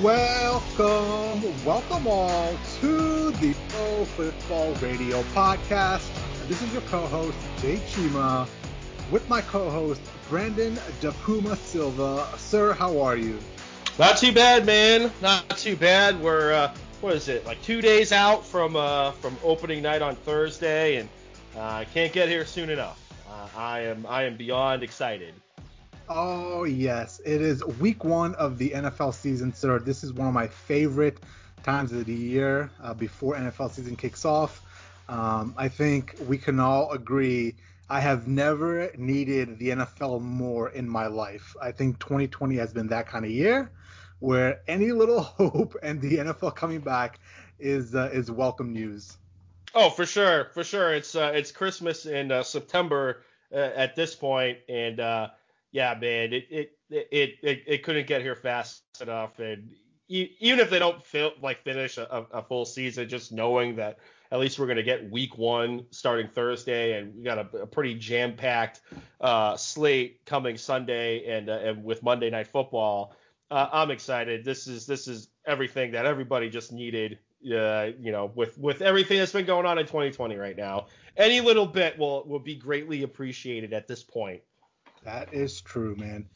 Welcome, welcome all to the Pro Football Radio podcast. This is your co-host Jay Chima with my co-host Brandon DePuma Silva. Sir, how are you? Not too bad, man. Not too bad. We're uh, what is it? Like two days out from uh, from opening night on Thursday, and I uh, can't get here soon enough. Uh, I am I am beyond excited. Oh, yes. It is week one of the NFL season, sir. This is one of my favorite times of the year uh, before NFL season kicks off. Um, I think we can all agree I have never needed the NFL more in my life. I think 2020 has been that kind of year where any little hope and the NFL coming back is uh, is welcome news. Oh, for sure, for sure. It's uh, it's Christmas in uh, September uh, at this point, and uh, yeah, man, it it, it it it couldn't get here fast enough, and even if they don't feel like finish a, a full season, just knowing that at least we're going to get week one starting Thursday, and we got a, a pretty jam-packed uh, slate coming Sunday, and, uh, and with Monday Night Football, uh, I'm excited. This is this is everything that everybody just needed. Uh, you know, with with everything that's been going on in 2020 right now, any little bit will will be greatly appreciated at this point. That is true, man.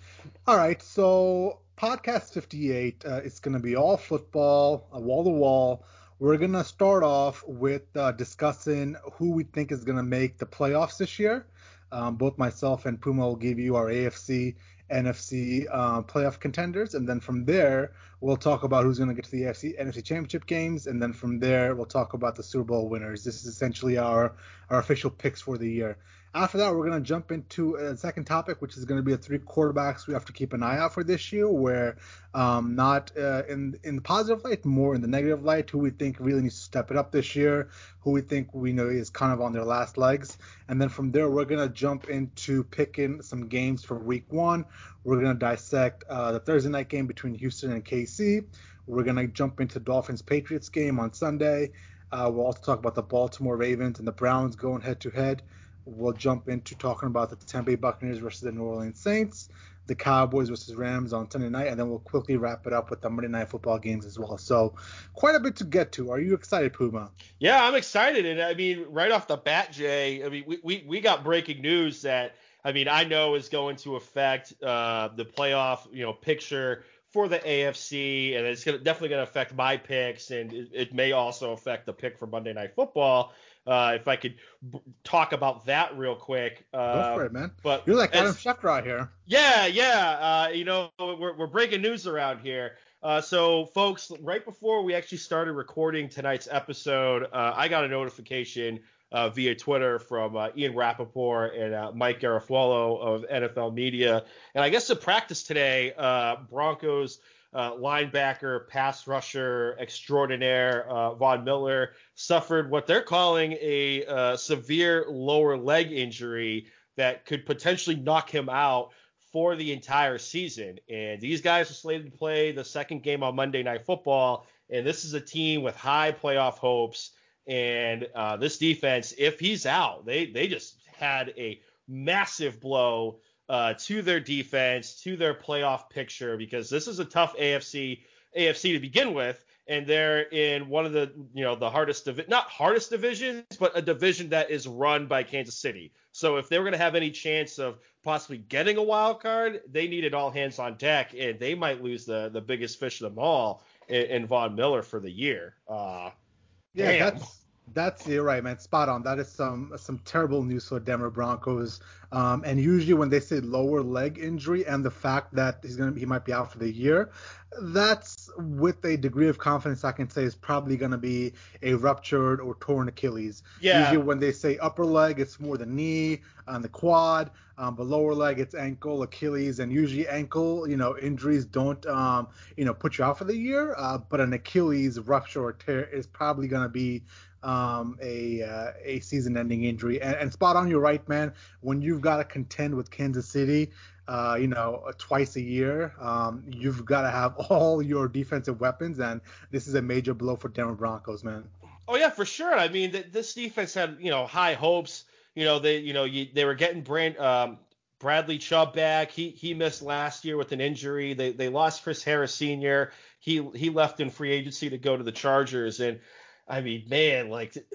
All right, so podcast 58 uh, it's going to be all football, wall to wall. We're going to start off with uh, discussing who we think is going to make the playoffs this year. Um, both myself and Puma will give you our AFC, NFC uh, playoff contenders, and then from there we'll talk about who's going to get to the AFC, NFC championship games, and then from there we'll talk about the Super Bowl winners. This is essentially our our official picks for the year. After that, we're going to jump into a second topic, which is going to be the three quarterbacks we have to keep an eye out for this year, where um, not uh, in in the positive light, more in the negative light, who we think really needs to step it up this year, who we think we know is kind of on their last legs, and then from there we're going to jump into picking some games for Week One. We're going to dissect uh, the Thursday night game between Houston and KC. We're going to jump into Dolphins Patriots game on Sunday. Uh, we'll also talk about the Baltimore Ravens and the Browns going head to head. We'll jump into talking about the Tampa Bay Buccaneers versus the New Orleans Saints, the Cowboys versus Rams on Sunday night, and then we'll quickly wrap it up with the Monday Night Football games as well. So, quite a bit to get to. Are you excited, Puma? Yeah, I'm excited. And I mean, right off the bat, Jay, I mean, we, we, we got breaking news that, I mean, I know is going to affect uh, the playoff, you know, picture for the AFC, and it's gonna, definitely going to affect my picks, and it, it, may also affect the pick for Monday Night Football. Uh, if I could b- talk about that real quick. Uh, Go for it, man. But you're like Adam Schefter out here. Yeah, yeah. Uh, you know, we're, we're breaking news around here. Uh, so, folks, right before we actually started recording tonight's episode, uh, I got a notification uh, via Twitter from uh, Ian Rapoport and uh, Mike Garafolo of NFL Media. And I guess the practice today, uh, Broncos uh, linebacker, pass rusher extraordinaire uh, Von Miller suffered what they're calling a uh, severe lower leg injury that could potentially knock him out for the entire season. And these guys are slated to play the second game on Monday Night Football. And this is a team with high playoff hopes. And uh, this defense, if he's out, they they just had a massive blow uh, to their defense, to their playoff picture, because this is a tough AFC AFC to begin with, and they're in one of the you know the hardest divi- not hardest divisions, but a division that is run by Kansas City. So if they were going to have any chance of possibly getting a wild card, they needed all hands on deck, and they might lose the the biggest fish of them all in, in Von Miller for the year. Uh, yeah, damn. that's that's you're right, man. Spot on. That is some some terrible news for Denver Broncos. Um, and usually when they say lower leg injury and the fact that he's gonna he might be out for the year, that's with a degree of confidence I can say is probably gonna be a ruptured or torn Achilles. Yeah. Usually when they say upper leg, it's more the knee and the quad. Um, but lower leg, it's ankle, Achilles, and usually ankle, you know, injuries don't, um, you know, put you out for the year. Uh, but an Achilles rupture or tear is probably gonna be um, a uh, a season-ending injury. And, and, spot on, you're right, man. When you've got to contend with Kansas City, uh, you know, twice a year, um, you've got to have all your defensive weapons, and this is a major blow for Denver Broncos, man. Oh yeah, for sure. I mean, th- this defense had you know high hopes. You know, they you know you, they were getting brand um, Bradley Chubb back. He he missed last year with an injury. They they lost Chris Harris Sr. He he left in free agency to go to the Chargers. And I mean, man, like it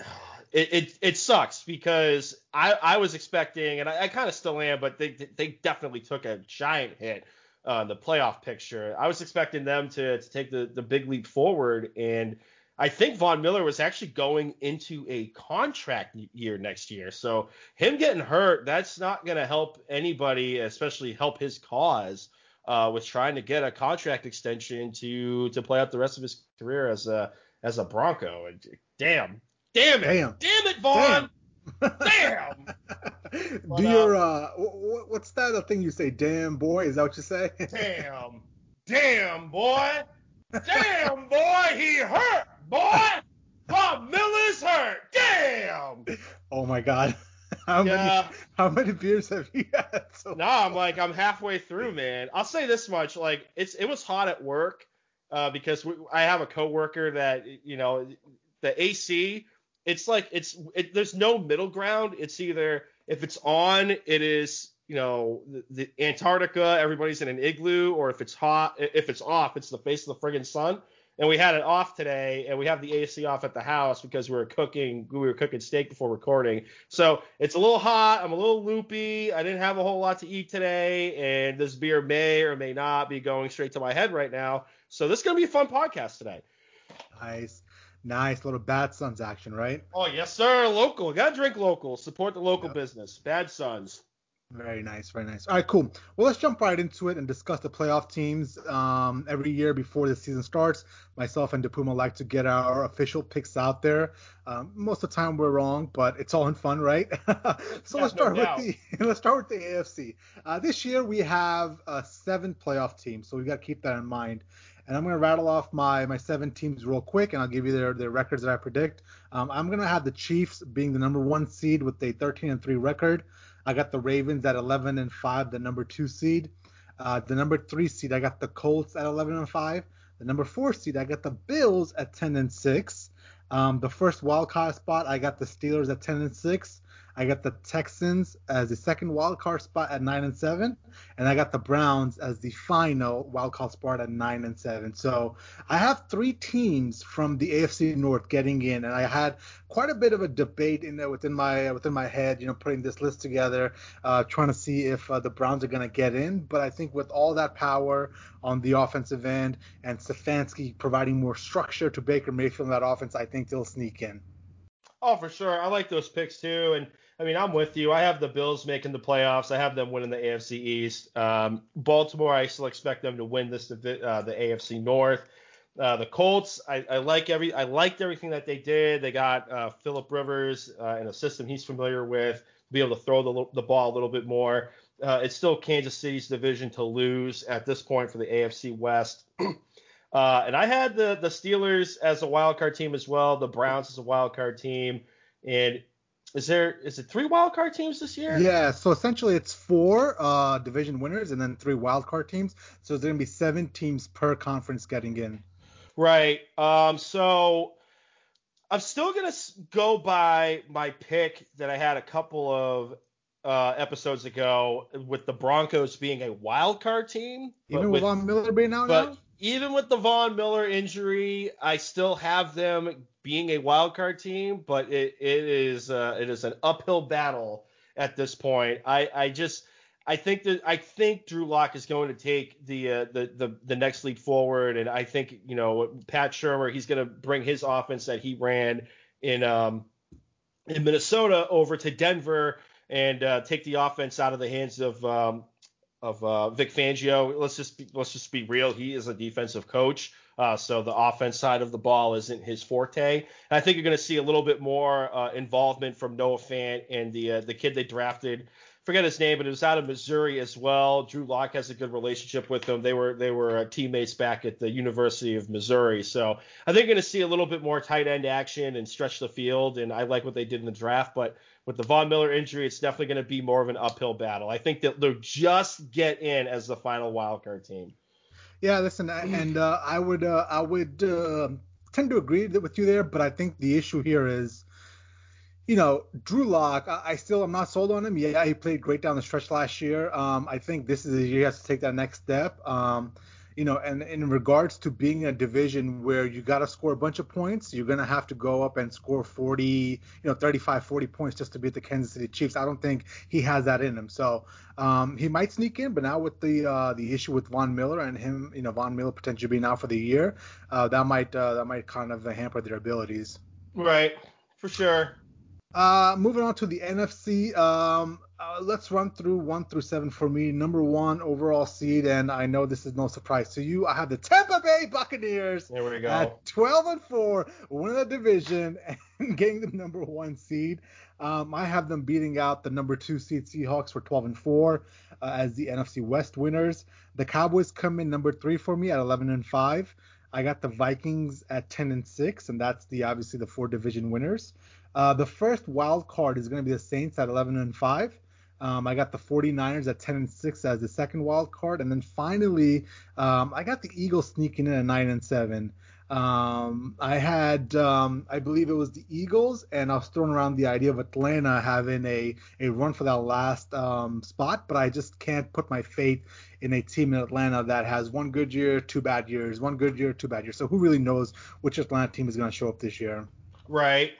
it, it sucks because I I was expecting, and I, I kind of still am, but they they definitely took a giant hit uh, the playoff picture. I was expecting them to to take the the big leap forward and I think Von Miller was actually going into a contract year next year. So him getting hurt, that's not going to help anybody, especially help his cause uh, with trying to get a contract extension to to play out the rest of his career as a as a Bronco. And damn, damn it, damn, damn it, Von, Damn. damn. Do your um, uh, what's that thing you say? Damn boy, is that what you say? damn, damn boy, damn boy, he hurt boy. Bob Miller's hurt. Damn. Oh my God. How yeah. many how many beers have you had? So no, I'm like I'm halfway through, man. I'll say this much: like it's it was hot at work uh, because we, I have a coworker that you know the AC. It's like it's it, there's no middle ground. It's either if it's on, it is you know the, the Antarctica, everybody's in an igloo, or if it's hot, if it's off, it's the face of the friggin' sun and we had it off today, and we have the AC off at the house because we were cooking we were cooking steak before recording. So it's a little hot. I'm a little loopy. I didn't have a whole lot to eat today, and this beer may or may not be going straight to my head right now. So this is gonna be a fun podcast today. Nice. Nice little Bad Sons action, right? Oh yes, sir. Local. Gotta drink local. Support the local yep. business. Bad Sons. Very nice, very nice. All right, cool. Well, let's jump right into it and discuss the playoff teams. Um, every year before the season starts, myself and DePuma like to get our official picks out there. Um, most of the time we're wrong, but it's all in fun, right? so yeah, let's start no with the let's start with the AFC. Uh, this year we have uh, seven playoff teams, so we got to keep that in mind. And I'm going to rattle off my my seven teams real quick, and I'll give you their their records that I predict. Um, I'm going to have the Chiefs being the number one seed with a 13 and three record. I got the Ravens at 11 and 5, the number two seed. Uh, the number three seed, I got the Colts at 11 and 5. The number four seed, I got the Bills at 10 and 6. Um, the first wild card spot, I got the Steelers at 10 and 6. I got the Texans as the second wild card spot at nine and seven, and I got the Browns as the final wild card spot at nine and seven. So I have three teams from the AFC North getting in, and I had quite a bit of a debate in there within my within my head, you know, putting this list together, uh, trying to see if uh, the Browns are going to get in. But I think with all that power on the offensive end and Stefanski providing more structure to Baker Mayfield in that offense, I think they'll sneak in. Oh, for sure. I like those picks too, and I mean, I'm with you. I have the Bills making the playoffs. I have them winning the AFC East. Um, Baltimore, I still expect them to win this uh, the AFC North. Uh, the Colts, I, I, like every I liked everything that they did. They got uh, Philip Rivers uh, in a system he's familiar with, be able to throw the, the ball a little bit more. Uh, it's still Kansas City's division to lose at this point for the AFC West. Uh, and I had the the Steelers as a wild card team as well, the Browns as a wild card team, and is there is it three wild card teams this year? Yeah, so essentially it's four uh, division winners and then three wild card teams. So there's gonna be seven teams per conference getting in. Right. Um. So I'm still gonna go by my pick that I had a couple of uh, episodes ago with the Broncos being a wild card team. Even with Von Miller being out but now? Even with the Von Miller injury, I still have them being a wild card team, but it, it is uh, it is an uphill battle at this point. I, I just I think that I think Drew Lock is going to take the, uh, the the the next leap forward, and I think you know Pat Shurmur he's going to bring his offense that he ran in um in Minnesota over to Denver and uh, take the offense out of the hands of um, of uh, Vic Fangio. Let's just be, let's just be real. He is a defensive coach. Uh, so the offense side of the ball isn't his forte. And I think you're going to see a little bit more uh, involvement from Noah Fant and the uh, the kid they drafted. Forget his name, but it was out of Missouri as well. Drew Lock has a good relationship with him. They were they were uh, teammates back at the University of Missouri. So I think you're going to see a little bit more tight end action and stretch the field. And I like what they did in the draft, but with the Von Miller injury, it's definitely going to be more of an uphill battle. I think that they'll just get in as the final wildcard team. Yeah, listen, and uh, I would uh, I would uh, tend to agree with you there, but I think the issue here is you know, Drew Lock, I, still I, still am not sold on him. Yeah, he played great down the stretch last year. Um, I think this is year he has to take that next step. Um, you know, and in regards to being a division where you got to score a bunch of points, you're going to have to go up and score 40, you know, 35, 40 points just to beat the Kansas City Chiefs. I don't think he has that in him. So um, he might sneak in, but now with the uh, the issue with Von Miller and him, you know, Von Miller potentially being out for the year, uh, that might uh, that might kind of hamper their abilities. Right, for sure. Uh, moving on to the NFC, um, uh, let's run through one through seven for me. Number one overall seed, and I know this is no surprise to you. I have the Tampa Bay Buccaneers. There we go. At 12 and four, winning the division and getting the number one seed. Um, I have them beating out the number two seed Seahawks for 12 and four uh, as the NFC West winners. The Cowboys come in number three for me at 11 and five. I got the Vikings at 10 and six, and that's the obviously the four division winners. Uh, the first wild card is going to be the Saints at 11 and 5. Um, I got the 49ers at 10 and 6 as the second wild card, and then finally um, I got the Eagles sneaking in at 9 and 7. Um, I had, um, I believe it was the Eagles, and I was throwing around the idea of Atlanta having a, a run for that last um, spot, but I just can't put my faith in a team in Atlanta that has one good year, two bad years, one good year, two bad years. So who really knows which Atlanta team is going to show up this year? Right.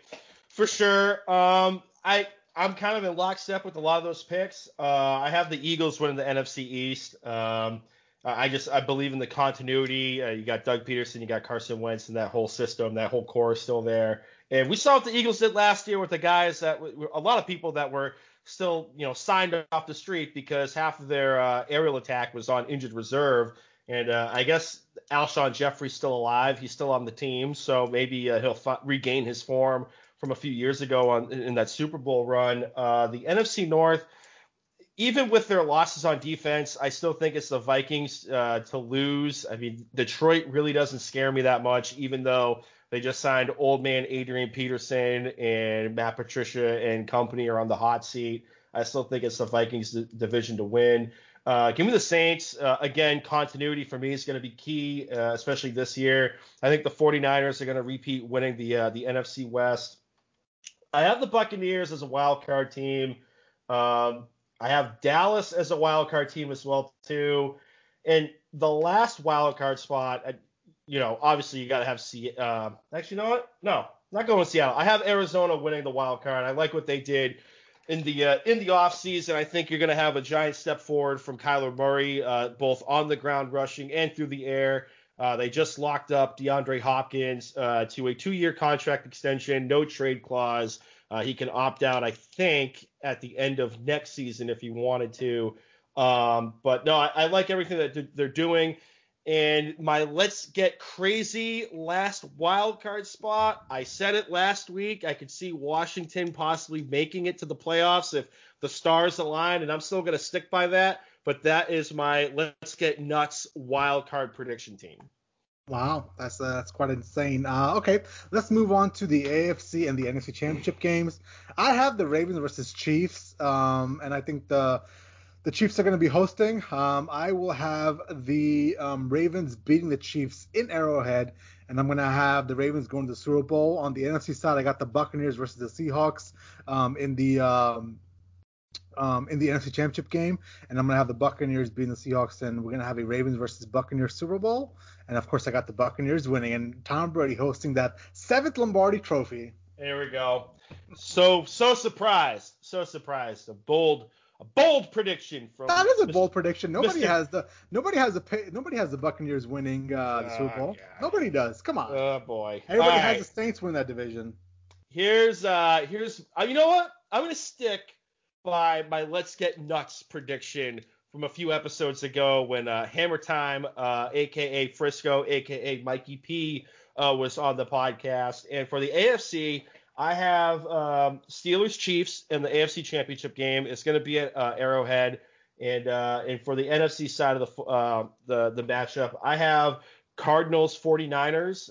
For sure. Um, I I'm kind of in lockstep with a lot of those picks. Uh, I have the Eagles winning the NFC East. Um, I just I believe in the continuity. Uh, you got Doug Pederson, you got Carson Wentz, and that whole system, that whole core is still there. And we saw what the Eagles did last year with the guys that a lot of people that were still you know signed off the street because half of their uh, aerial attack was on injured reserve. And uh, I guess Alshon Jeffery's still alive. He's still on the team, so maybe uh, he'll f- regain his form from a few years ago on in that Super Bowl run. Uh, the NFC North, even with their losses on defense, I still think it's the Vikings uh, to lose. I mean, Detroit really doesn't scare me that much, even though they just signed old man Adrian Peterson and Matt Patricia and company are on the hot seat. I still think it's the Vikings division to win. Uh, give me the Saints. Uh, again, continuity for me is going to be key, uh, especially this year. I think the 49ers are going to repeat winning the uh, the NFC West. I have the Buccaneers as a wild card team. Um, I have Dallas as a wild card team as well too. And the last wild card spot, you know, obviously you got to have see. Uh, actually, you know what? No, not going with Seattle. I have Arizona winning the wild card. I like what they did in the uh, in the offseason. I think you're going to have a giant step forward from Kyler Murray, uh, both on the ground rushing and through the air. Uh, they just locked up DeAndre Hopkins uh, to a two-year contract extension, no trade clause. Uh, he can opt out, I think, at the end of next season if he wanted to. Um, but no, I, I, like everything that they're doing. And my let's get crazy last wild card spot. I said it last week. I could see Washington possibly making it to the playoffs if the stars align, and I'm still going to stick by that but that is my let's get nuts wild card prediction team. Wow, that's uh, that's quite insane. Uh, okay, let's move on to the AFC and the NFC Championship games. I have the Ravens versus Chiefs, um, and I think the the Chiefs are going to be hosting. Um, I will have the um, Ravens beating the Chiefs in Arrowhead, and I'm going to have the Ravens going to the Super Bowl. On the NFC side, I got the Buccaneers versus the Seahawks um, in the um, in the NFC Championship game, and I'm gonna have the Buccaneers beating the Seahawks, and we're gonna have a Ravens versus Buccaneers Super Bowl. And of course, I got the Buccaneers winning, and Tom Brady hosting that seventh Lombardi Trophy. There we go. So so surprised, so surprised. A bold a bold prediction from that is a Mr. bold prediction. Nobody Mr. has the nobody has the nobody has the Buccaneers winning uh, the Super Bowl. Oh, nobody does. Come on. Oh boy. Everybody All has right. the Saints win that division. Here's uh here's uh, you know what? I'm gonna stick by my Let's Get Nuts prediction from a few episodes ago when uh, Hammer Time, uh, aka Frisco, aka Mikey P, uh, was on the podcast. And for the AFC, I have um, Steelers Chiefs in the AFC Championship game. It's going to be at uh, Arrowhead. And uh, and for the NFC side of the uh, the the matchup, I have Cardinals 49ers.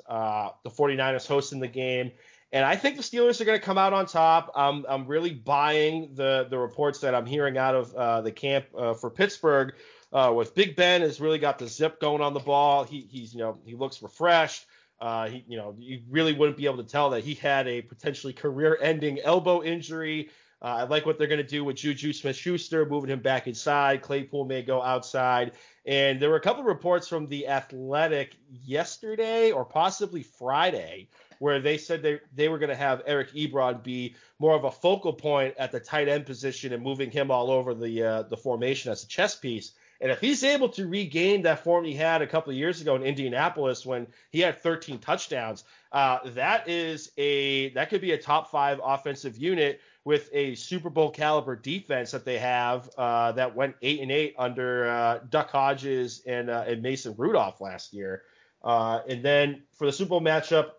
the 49ers hosting the game. And I think the Steelers are going to come out on top. I'm, I'm really buying the, the reports that I'm hearing out of uh, the camp uh, for Pittsburgh. Uh, with Big Ben has really got the zip going on the ball. He, he's you know he looks refreshed. Uh, he, you know, you really wouldn't be able to tell that he had a potentially career-ending elbow injury. Uh, I like what they're going to do with Juju Smith-Schuster, moving him back inside. Claypool may go outside. And there were a couple of reports from the Athletic yesterday or possibly Friday where they said they, they were going to have Eric Ebron be more of a focal point at the tight end position and moving him all over the uh, the formation as a chess piece. And if he's able to regain that form he had a couple of years ago in Indianapolis when he had 13 touchdowns, uh, that is a that could be a top five offensive unit with a Super Bowl caliber defense that they have uh, that went eight and eight under uh, Duck Hodges and, uh, and Mason Rudolph last year. Uh, and then for the Super Bowl matchup,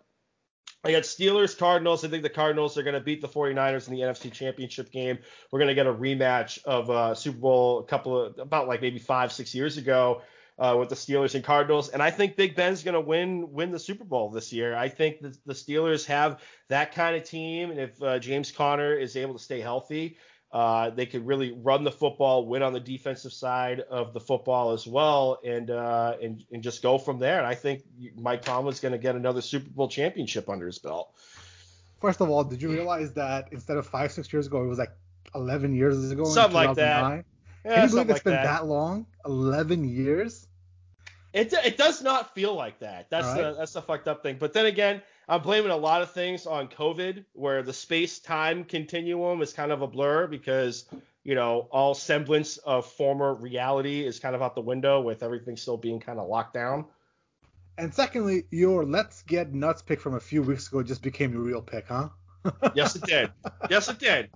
I got Steelers, Cardinals. I think the Cardinals are going to beat the 49ers in the NFC Championship game. We're going to get a rematch of uh, Super Bowl a couple of about like maybe five, six years ago uh, with the Steelers and Cardinals. And I think Big Ben's going to win win the Super Bowl this year. I think the, the Steelers have that kind of team, and if uh, James Conner is able to stay healthy, uh, they could really run the football, win on the defensive side of the football as well, and uh, and and just go from there. And I think Mike Tomlin's going to get another Super Bowl championship under his belt. First of all, did you realize that instead of five six years ago, it was like 11 years ago? Something like that. Yeah, Can you believe it's like been that. that long? 11 years? It, it does not feel like that. That's right. the that's the fucked up thing. But then again, I'm blaming a lot of things on COVID, where the space time continuum is kind of a blur because you know all semblance of former reality is kind of out the window with everything still being kind of locked down. And secondly, your let's get nuts pick from a few weeks ago just became your real pick, huh? yes, it did. Yes, it did.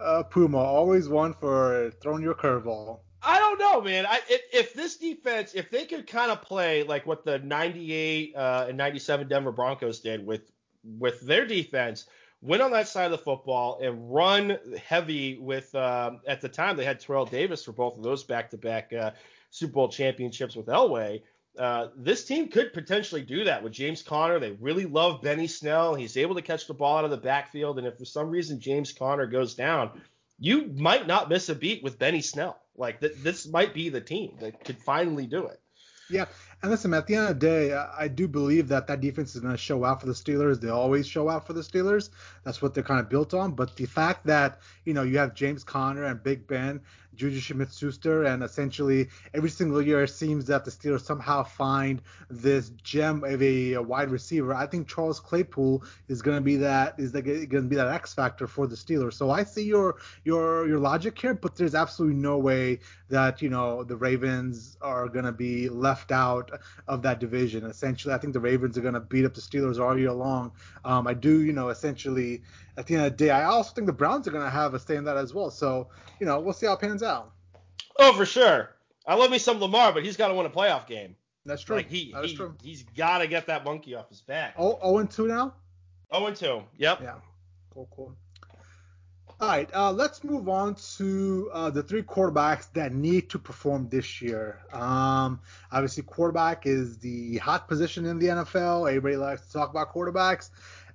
Uh, Puma, always one for throwing your curveball. Don't know, man. I, if, if, this defense, if they could kind of play like what the 98 uh, and 97 Denver Broncos did with with their defense, win on that side of the football and run heavy with um, at the time they had Terrell Davis for both of those back-to-back uh, Super Bowl championships with Elway. Uh, this team could potentially do that with James Conner. They really love Benny Snell. He's able to catch the ball out of the backfield, and if for some reason James Conner goes down, you might not miss a beat with Benny Snell. Like th- this might be the team that could finally do it. Yeah, and listen, at the end of the day, I do believe that that defense is going to show out for the Steelers. They always show out for the Steelers. That's what they're kind of built on. But the fact that you know you have James Conner and Big Ben Juju Smith-Schuster, and essentially every single year it seems that the Steelers somehow find this gem of a, a wide receiver. I think Charles Claypool is going to be that is going to be that X factor for the Steelers. So I see your your your logic here, but there's absolutely no way that you know the Ravens are going to be left out of that division. Essentially, I think the Ravens are going to beat up the Steelers all year long. Um, I do, you know, essentially at the end of the day, I also think the Browns are going to have a say in that as well. So, you know, we'll see how it pans out. Oh, for sure. I love me some Lamar, but he's got to win a playoff game. That's true. Like he, that he, true. He's got to get that monkey off his back. Oh, 0 and 2 now? 0 and 2. Yep. Yeah. Cool, cool. All right, uh, let's move on to uh, the three quarterbacks that need to perform this year. Um, obviously, quarterback is the hot position in the NFL. Everybody likes to talk about quarterbacks.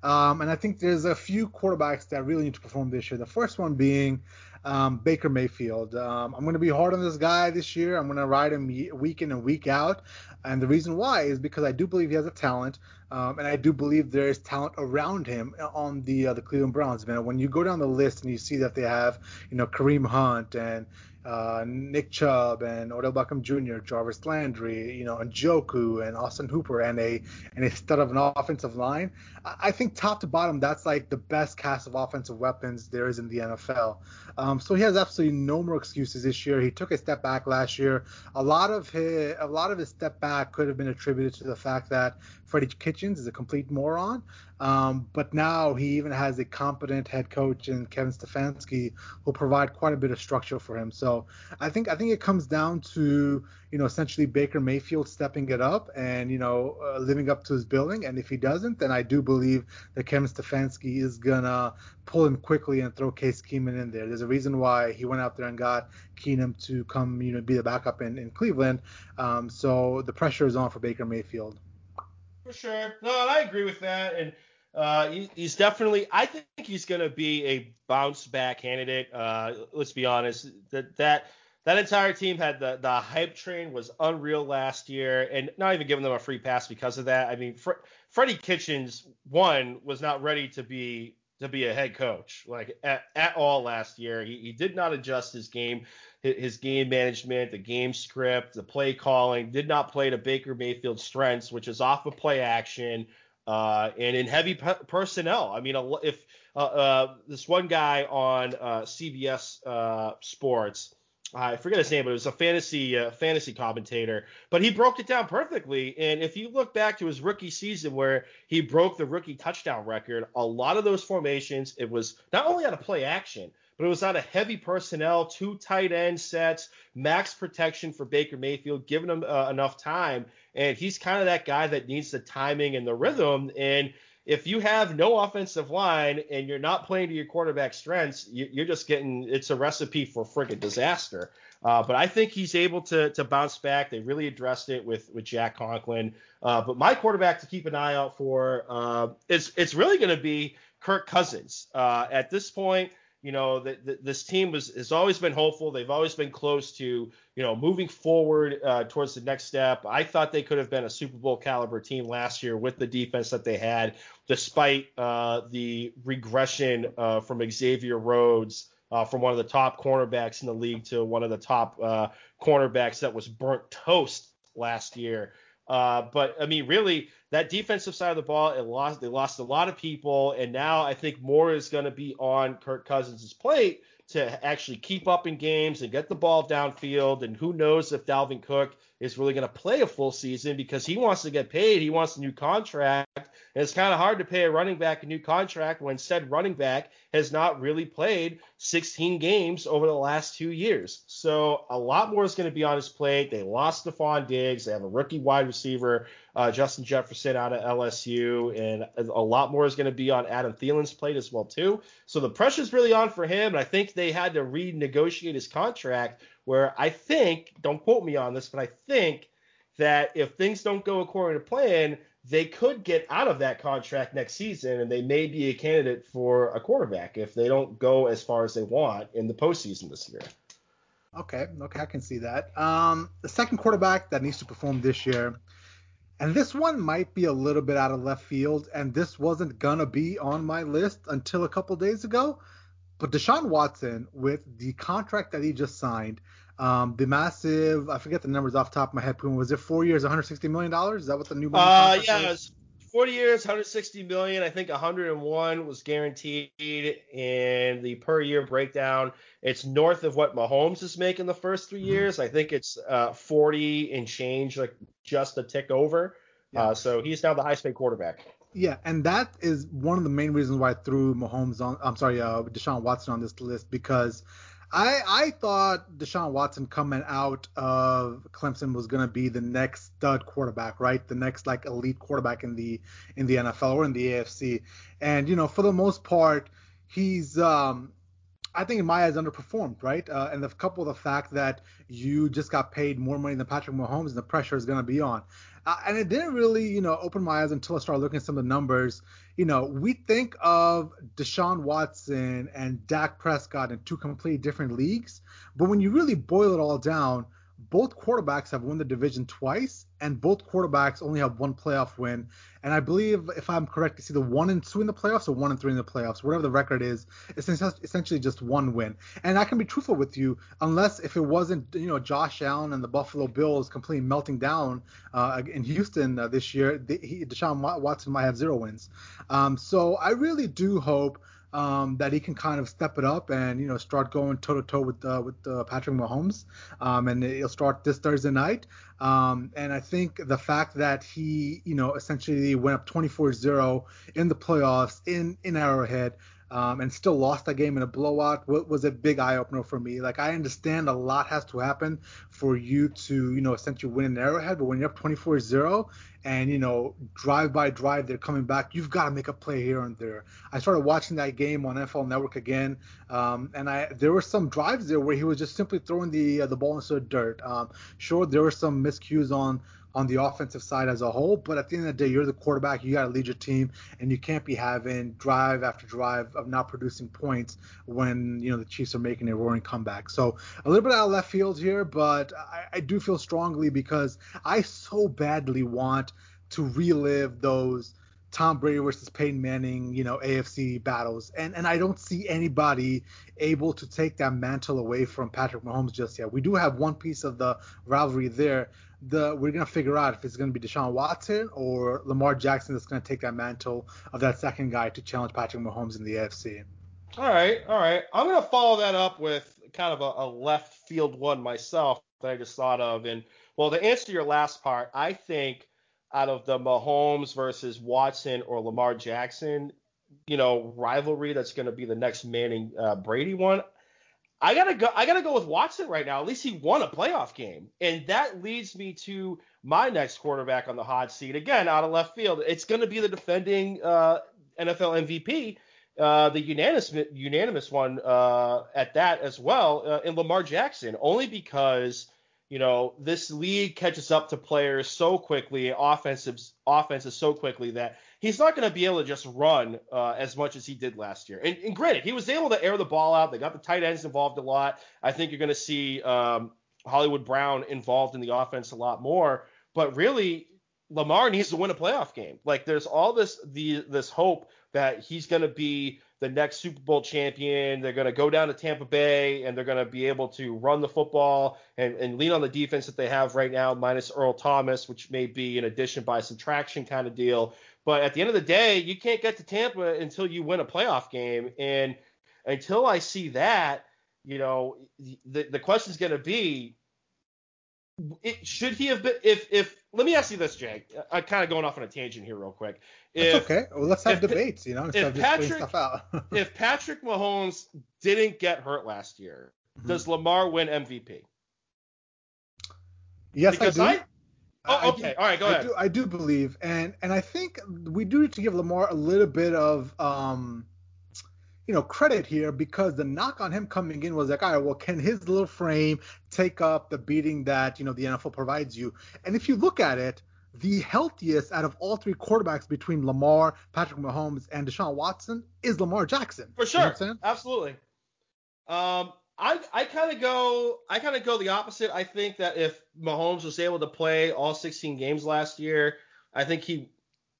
Um, and I think there's a few quarterbacks that really need to perform this year. The first one being um, Baker Mayfield. Um, I'm going to be hard on this guy this year. I'm going to ride him week in and week out. And the reason why is because I do believe he has a talent, um, and I do believe there is talent around him on the uh, the Cleveland Browns. Man, when you go down the list and you see that they have, you know, Kareem Hunt and uh, Nick Chubb and Odell Beckham Jr., Jarvis Landry, you know, and Njoku and Austin Hooper and a and a stud of an offensive line. I think top to bottom, that's like the best cast of offensive weapons there is in the NFL. Um, so he has absolutely no more excuses this year. He took a step back last year. A lot of his a lot of his step back could have been attributed to the fact that Freddie Kitchens is a complete moron. Um, but now he even has a competent head coach in Kevin Stefanski who provide quite a bit of structure for him. So I think I think it comes down to you know essentially Baker Mayfield stepping it up and you know uh, living up to his billing. And if he doesn't, then I do believe that Kevin Stefanski is gonna pull him quickly and throw Case Keenum in there. There's a reason why he went out there and got Keenum to come you know be the backup in in Cleveland. Um, so the pressure is on for Baker Mayfield. For sure. No, I agree with that. And uh, he, he's definitely. I think he's going to be a bounce back candidate. Uh, let's be honest. That that that entire team had the the hype train was unreal last year, and not even giving them a free pass because of that. I mean, Fre- Freddie Kitchens one was not ready to be to be a head coach like at, at all last year. He, he did not adjust his game, his game management, the game script, the play calling. Did not play to Baker Mayfield's strengths, which is off of play action uh, and in heavy pe- personnel. I mean, if uh, uh, this one guy on uh, CBS uh, Sports I forget his name, but it was a fantasy uh, fantasy commentator. But he broke it down perfectly. And if you look back to his rookie season where he broke the rookie touchdown record, a lot of those formations, it was not only out of play action, but it was out a heavy personnel, two tight end sets, max protection for Baker Mayfield, giving him uh, enough time. And he's kind of that guy that needs the timing and the rhythm. And if you have no offensive line and you're not playing to your quarterback strengths, you're just getting it's a recipe for freaking disaster. Uh, but I think he's able to to bounce back. They really addressed it with with Jack Conklin. Uh, but my quarterback to keep an eye out for uh, it's it's really going to be Kirk Cousins. Uh, at this point, you know, the, the, this team was has always been hopeful. They've always been close to, you know, moving forward uh, towards the next step. I thought they could have been a Super Bowl caliber team last year with the defense that they had, despite uh, the regression uh, from Xavier Rhodes. Uh, from one of the top cornerbacks in the league to one of the top uh, cornerbacks that was burnt toast last year. Uh, but I mean, really, that defensive side of the ball, it lost. They lost a lot of people, and now I think more is going to be on Kirk Cousins' plate to actually keep up in games and get the ball downfield. And who knows if Dalvin Cook is really going to play a full season because he wants to get paid. He wants a new contract. And it's kind of hard to pay a running back a new contract when said running back has not really played 16 games over the last two years. So a lot more is going to be on his plate. They lost Stefon Diggs. They have a rookie wide receiver, uh, Justin Jefferson out of LSU, and a lot more is going to be on Adam Thielen's plate as well too. So the pressure's really on for him. And I think they had to renegotiate his contract where I think, don't quote me on this, but I think that if things don't go according to plan, they could get out of that contract next season and they may be a candidate for a quarterback if they don't go as far as they want in the postseason this year. Okay, okay, I can see that. Um, the second quarterback that needs to perform this year, and this one might be a little bit out of left field, and this wasn't gonna be on my list until a couple days ago. But Deshaun Watson, with the contract that he just signed, um, the massive, I forget the numbers off the top of my head. Puma, was it four years, 160 million dollars? Is that what the new? Uh, yeah, was? 40 years, 160 million. I think 101 was guaranteed in the per year breakdown. It's north of what Mahomes is making the first three mm-hmm. years. I think it's uh, 40 and change, like just a tick over. Yeah. Uh, so he's now the highest paid quarterback. Yeah, and that is one of the main reasons why I threw Mahomes on. I'm sorry, uh, Deshaun Watson on this list because I I thought Deshaun Watson coming out of Clemson was gonna be the next stud quarterback, right? The next like elite quarterback in the in the NFL or in the AFC. And you know, for the most part, he's um I think in my eyes underperformed, right? Uh, and the couple of the fact that you just got paid more money than Patrick Mahomes, and the pressure is going to be on. Uh, and it didn't really, you know, open my eyes until I started looking at some of the numbers. You know, we think of Deshaun Watson and Dak Prescott in two completely different leagues, but when you really boil it all down, both quarterbacks have won the division twice, and both quarterbacks only have one playoff win. And I believe, if I'm correct, it's either one and two in the playoffs or one and three in the playoffs. Whatever the record is, it's essentially just one win. And I can be truthful with you, unless if it wasn't, you know, Josh Allen and the Buffalo Bills completely melting down uh, in Houston uh, this year, the, he, Deshaun Watson might have zero wins. Um, so I really do hope um, that he can kind of step it up and you know start going toe to toe with uh, with uh, Patrick Mahomes, um, and he'll start this Thursday night. Um, and I think the fact that he you know essentially went up 24-0 in the playoffs in in Arrowhead um, and still lost that game in a blowout what was a big eye opener for me. Like I understand a lot has to happen for you to you know essentially win an Arrowhead, but when you're up 24-0 and you know drive by drive they're coming back, you've got to make a play here and there. I started watching that game on NFL Network again, um, and I there were some drives there where he was just simply throwing the uh, the ball into the dirt. Um, sure, there were some miscues on on the offensive side as a whole. But at the end of the day, you're the quarterback. You got to lead your team, and you can't be having drive after drive of not producing points when you know the Chiefs are making a roaring comeback. So a little bit out of left field here, but I, I do feel strongly because I so badly want to relive those Tom Brady versus Peyton Manning, you know, AFC battles. And and I don't see anybody able to take that mantle away from Patrick Mahomes just yet. We do have one piece of the rivalry there. The we're gonna figure out if it's gonna be Deshaun Watson or Lamar Jackson that's gonna take that mantle of that second guy to challenge Patrick Mahomes in the AFC. All right, all right. I'm gonna follow that up with kind of a, a left field one myself that I just thought of. And well, to answer your last part, I think out of the Mahomes versus Watson or Lamar Jackson, you know, rivalry that's going to be the next Manning uh, Brady one. I gotta go. I gotta go with Watson right now. At least he won a playoff game, and that leads me to my next quarterback on the hot seat. Again, out of left field, it's going to be the defending uh, NFL MVP, uh, the unanimous unanimous one uh, at that as well, uh, in Lamar Jackson. Only because you know, this league catches up to players so quickly, offensive offenses so quickly that he's not going to be able to just run uh, as much as he did last year. And, and, granted, he was able to air the ball out. They got the tight ends involved a lot. I think you're going to see um, Hollywood Brown involved in the offense a lot more. But really, Lamar needs to win a playoff game. Like there's all this the this hope that he's going to be the next Super Bowl champion. They're going to go down to Tampa Bay and they're going to be able to run the football and, and lean on the defense that they have right now, minus Earl Thomas, which may be an addition by subtraction kind of deal. But at the end of the day, you can't get to Tampa until you win a playoff game. And until I see that, you know, the, the question is going to be it, should he have been if if let me ask you this, Jake. I'm kind of going off on a tangent here, real quick. If, okay. Well, let's have if, debates. You know, instead if Patrick, if Patrick Mahomes didn't get hurt last year, mm-hmm. does Lamar win MVP? Yes, because I do. I, oh, okay. Do, All right, go I ahead. Do, I do believe, and and I think we do need to give Lamar a little bit of um you know, credit here because the knock on him coming in was like, all right, well, can his little frame take up the beating that, you know, the NFL provides you? And if you look at it, the healthiest out of all three quarterbacks between Lamar, Patrick Mahomes, and Deshaun Watson is Lamar Jackson. For sure. You know Absolutely. Um, I, I kind of go I kind of go the opposite. I think that if Mahomes was able to play all 16 games last year, I think he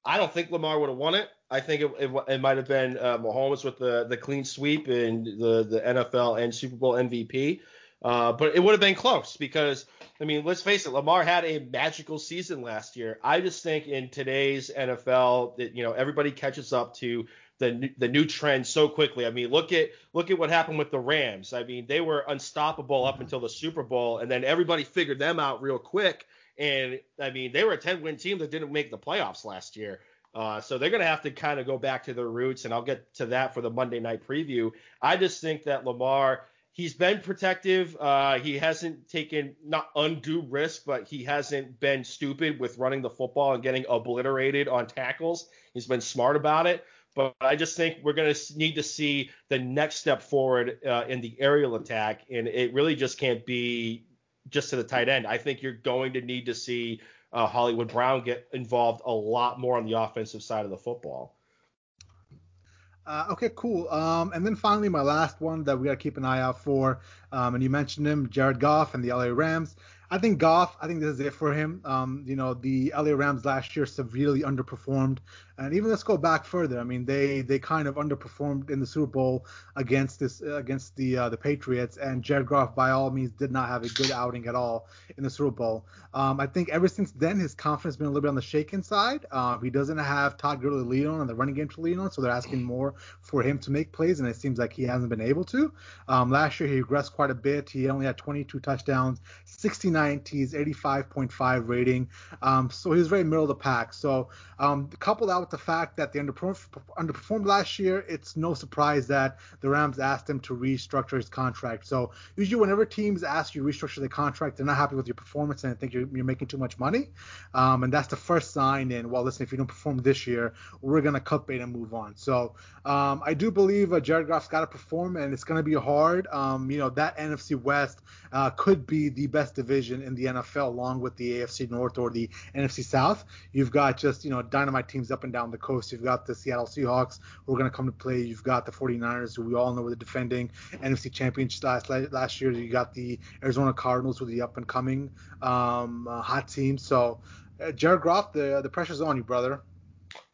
I don't think Lamar would have won it. I think it, it, it might have been uh, Mahomes with the, the clean sweep and the, the NFL and Super Bowl MVP. Uh, but it would have been close because, I mean, let's face it, Lamar had a magical season last year. I just think in today's NFL that, you know, everybody catches up to the the new trend so quickly. I mean, look at look at what happened with the Rams. I mean, they were unstoppable up until the Super Bowl, and then everybody figured them out real quick. And I mean, they were a 10 win team that didn't make the playoffs last year. Uh, so they're going to have to kind of go back to their roots, and I'll get to that for the Monday night preview. I just think that Lamar, he's been protective. Uh, he hasn't taken not undue risk, but he hasn't been stupid with running the football and getting obliterated on tackles. He's been smart about it. But I just think we're going to need to see the next step forward uh, in the aerial attack, and it really just can't be just to the tight end. I think you're going to need to see uh, Hollywood Brown get involved a lot more on the offensive side of the football. Uh, okay, cool. Um, and then finally, my last one that we got to keep an eye out for, um, and you mentioned him, Jared Goff and the LA Rams. I think Goff, I think this is it for him. Um, you know, the LA Rams last year severely underperformed, and even let's go back further. I mean, they they kind of underperformed in the Super Bowl against this against the uh, the Patriots, and Jared Goff by all means did not have a good outing at all in the Super Bowl. Um, I think ever since then his confidence has been a little bit on the shaken side. Uh, he doesn't have Todd Gurley to on and the running game to lean on, so they're asking more for him to make plays, and it seems like he hasn't been able to. Um, last year he regressed quite a bit. He only had 22 touchdowns, 69 T's, 85.5 rating. Um, so he was very middle of the pack. So um, couple that the fact that they underperformed last year, it's no surprise that the Rams asked him to restructure his contract. So usually, whenever teams ask you to restructure the contract, they're not happy with your performance and they think you're, you're making too much money. Um, and that's the first sign in. Well, listen, if you don't perform this year, we're gonna cut bait and move on. So um, I do believe uh, Jared Goff's got to perform, and it's gonna be hard. Um, you know that NFC West uh, could be the best division in the NFL, along with the AFC North or the NFC South. You've got just you know dynamite teams up and down the coast. You've got the Seattle Seahawks who are going to come to play. You've got the 49ers who we all know were the defending NFC champions last last year. You got the Arizona Cardinals with the up and coming um, uh, hot team. So uh, Jared Goff, the the pressure's on you, brother.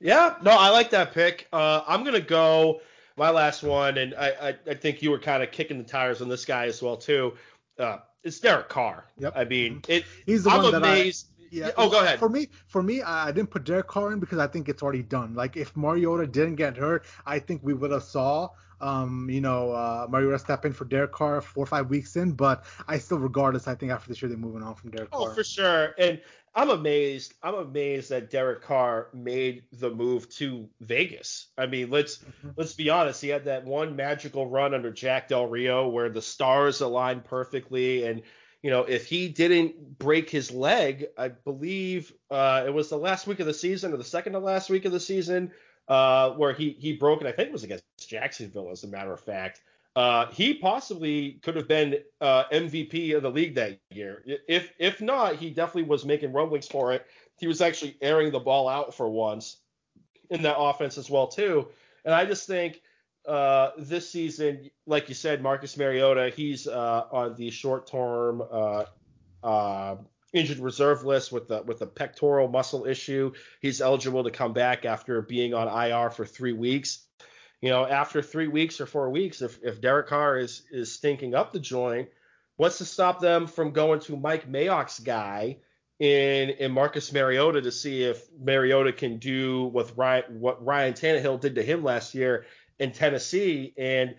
Yeah, no, I like that pick. Uh, I'm gonna go my last one, and I, I, I think you were kind of kicking the tires on this guy as well too. Uh, it's Derek Carr. Yep. I mean, it. He's the I'm one that I- amazed. Yeah. Oh, go ahead. For me, for me, I didn't put Derek Carr in because I think it's already done. Like if Mariota didn't get hurt, I think we would have saw, um, you know, uh, Mariota step in for Derek Carr four or five weeks in. But I still, regardless, I think after this year they're moving on from Derek Carr. Oh, Carr. for sure. And I'm amazed. I'm amazed that Derek Carr made the move to Vegas. I mean, let's Mm-hmm. let's be honest. He had that one magical run under Jack Del Rio where the stars aligned perfectly, and you know, if he didn't break his leg, I believe uh, it was the last week of the season or the second to last week of the season uh, where he he broke it. I think it was against Jacksonville, as a matter of fact. Uh, he possibly could have been uh, MVP of the league that year. If if not, he definitely was making rumblings for it. He was actually airing the ball out for once in that offense as well too. And I just think uh, this season, like you said, Marcus Mariota, he's uh, on the short-term uh, uh, injured reserve list with the with a pectoral muscle issue. He's eligible to come back after being on IR for three weeks. You know, after three weeks or four weeks, if if Derek Carr is is stinking up the joint, what's to stop them from going to Mike Mayock's guy in in Marcus Mariota to see if Mariota can do what Ryan what Ryan Tannehill did to him last year in Tennessee and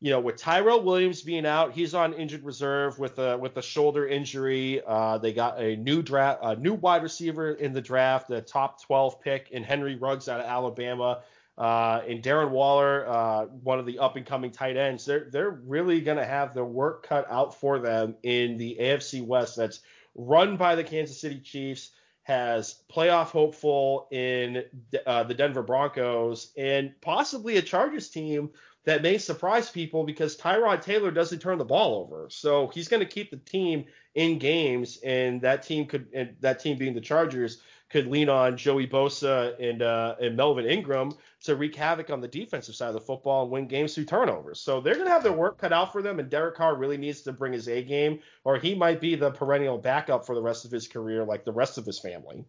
you know, with Tyrell Williams being out, he's on injured reserve with a with a shoulder injury. Uh, they got a new draft, a new wide receiver in the draft, the top 12 pick in Henry Ruggs out of Alabama, uh, and Darren Waller, uh, one of the up and coming tight ends. They're they're really gonna have their work cut out for them in the AFC West. That's run by the Kansas City Chiefs. Has playoff hopeful in uh, the Denver Broncos and possibly a Chargers team that may surprise people because Tyrod Taylor doesn't turn the ball over. So he's going to keep the team in games, and that team could, and that team being the Chargers, could lean on Joey Bosa and uh, and Melvin Ingram to wreak havoc on the defensive side of the football and win games through turnovers. So they're going to have their work cut out for them, and Derek Carr really needs to bring his A game, or he might be the perennial backup for the rest of his career, like the rest of his family.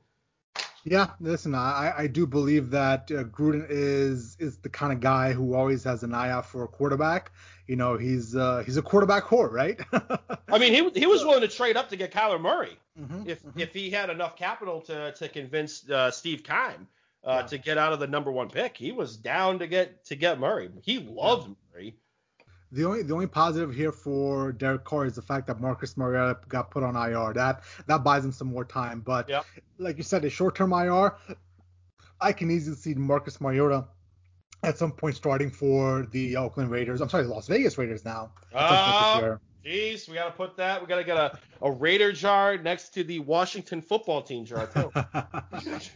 Yeah, listen, I, I do believe that uh, Gruden is is the kind of guy who always has an eye out for a quarterback. You know, he's uh, he's a quarterback whore, right? I mean, he he was willing to trade up to get Kyler Murray Mhm, if mhm. if he had enough capital to to convince uh, Steve Keim uh, Yeah. to get out of the number one pick. He was down to get to get Murray. He loved Murray. The only the only positive here for Derek Carr is the fact that Marcus Mariota got put on IR. That that buys him some more time. But Yep. like you said, a short term IR, I can easily see Marcus Mariota at some point starting for the Oakland Raiders. I'm sorry, the Las Vegas Raiders now. at Jeez, we gotta put that. We gotta get a, a Raider jar next to the Washington football team jar too.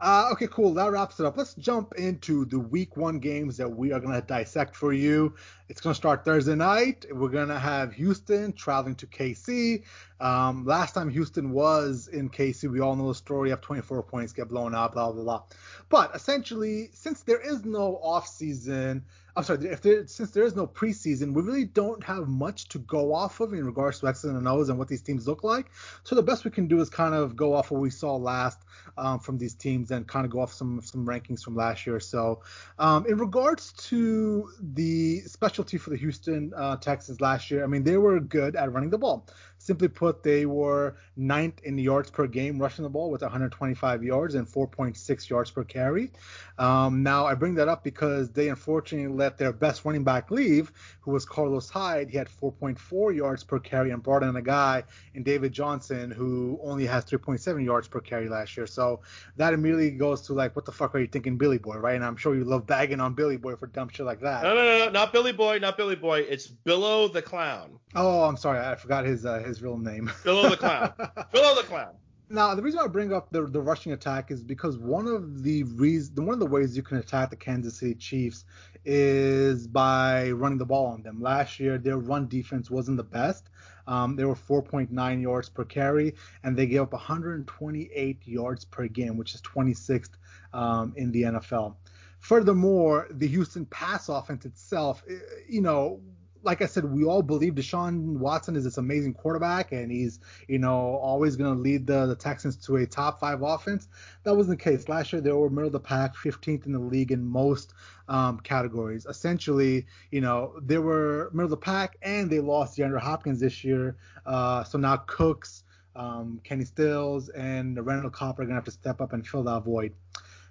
uh, okay, cool. That wraps it up. Let's jump into the week one games that we are going to dissect for you. It's going to start Thursday night. We're going to have Houston traveling to KC. Um, last time Houston was in KC, we all know the story of 24 points get blown out, blah, blah, blah. But essentially, since there is no off season, I'm sorry, if there, since there is no preseason, we really don't have much to go off of in regards to X's and O's and what these teams look like. So the best we can do is kind of go off what we saw last um, from these teams and kind of go off some some rankings from last year. So um, in regards to the specialty for the Houston uh, Texans last year, I mean they were good at running the ball. Simply put, they were ninth in yards per game rushing the ball with 125 yards and 4.6 yards per carry. Um, now, I bring that up because they unfortunately let their best running back leave, who was Carlos Hyde. He had 4.4 yards per carry and brought in a guy in David Johnson who only has 3.7 yards per carry last year. So that immediately goes to like, what the fuck are you thinking, Billy Boy, right? And I'm sure you love bagging on Billy Boy for dumb shit like that. No, no, no, no not Billy Boy, not Billy Boy. It's Billo the Clown. Oh, I'm sorry, I forgot his uh, his real name. Philo the Clown. Philo the Clown. Now, the reason I bring up the, the rushing attack is because one of the reasons, one of the ways you can attack the Kansas City Chiefs is by running the ball on them. Last year, their run defense wasn't the best. Um, they were 4.9 yards per carry, and they gave up 128 yards per game, which is 26th um, in the NFL. Furthermore, the Houston pass offense itself, eh, you know, like I said, we all believe Deshaun Watson is this amazing quarterback and he's, you know, always going to lead the, the Texans to a top five offense. That wasn't the case. Last year, they were middle of the pack, 15th in the league in most um, categories. Essentially, you know, they were middle of the pack and they lost DeAndre Hopkins this year. Uh, so now Cooks, um, Kenny Stills, and Randall Cobb are going to have to step up and fill that void.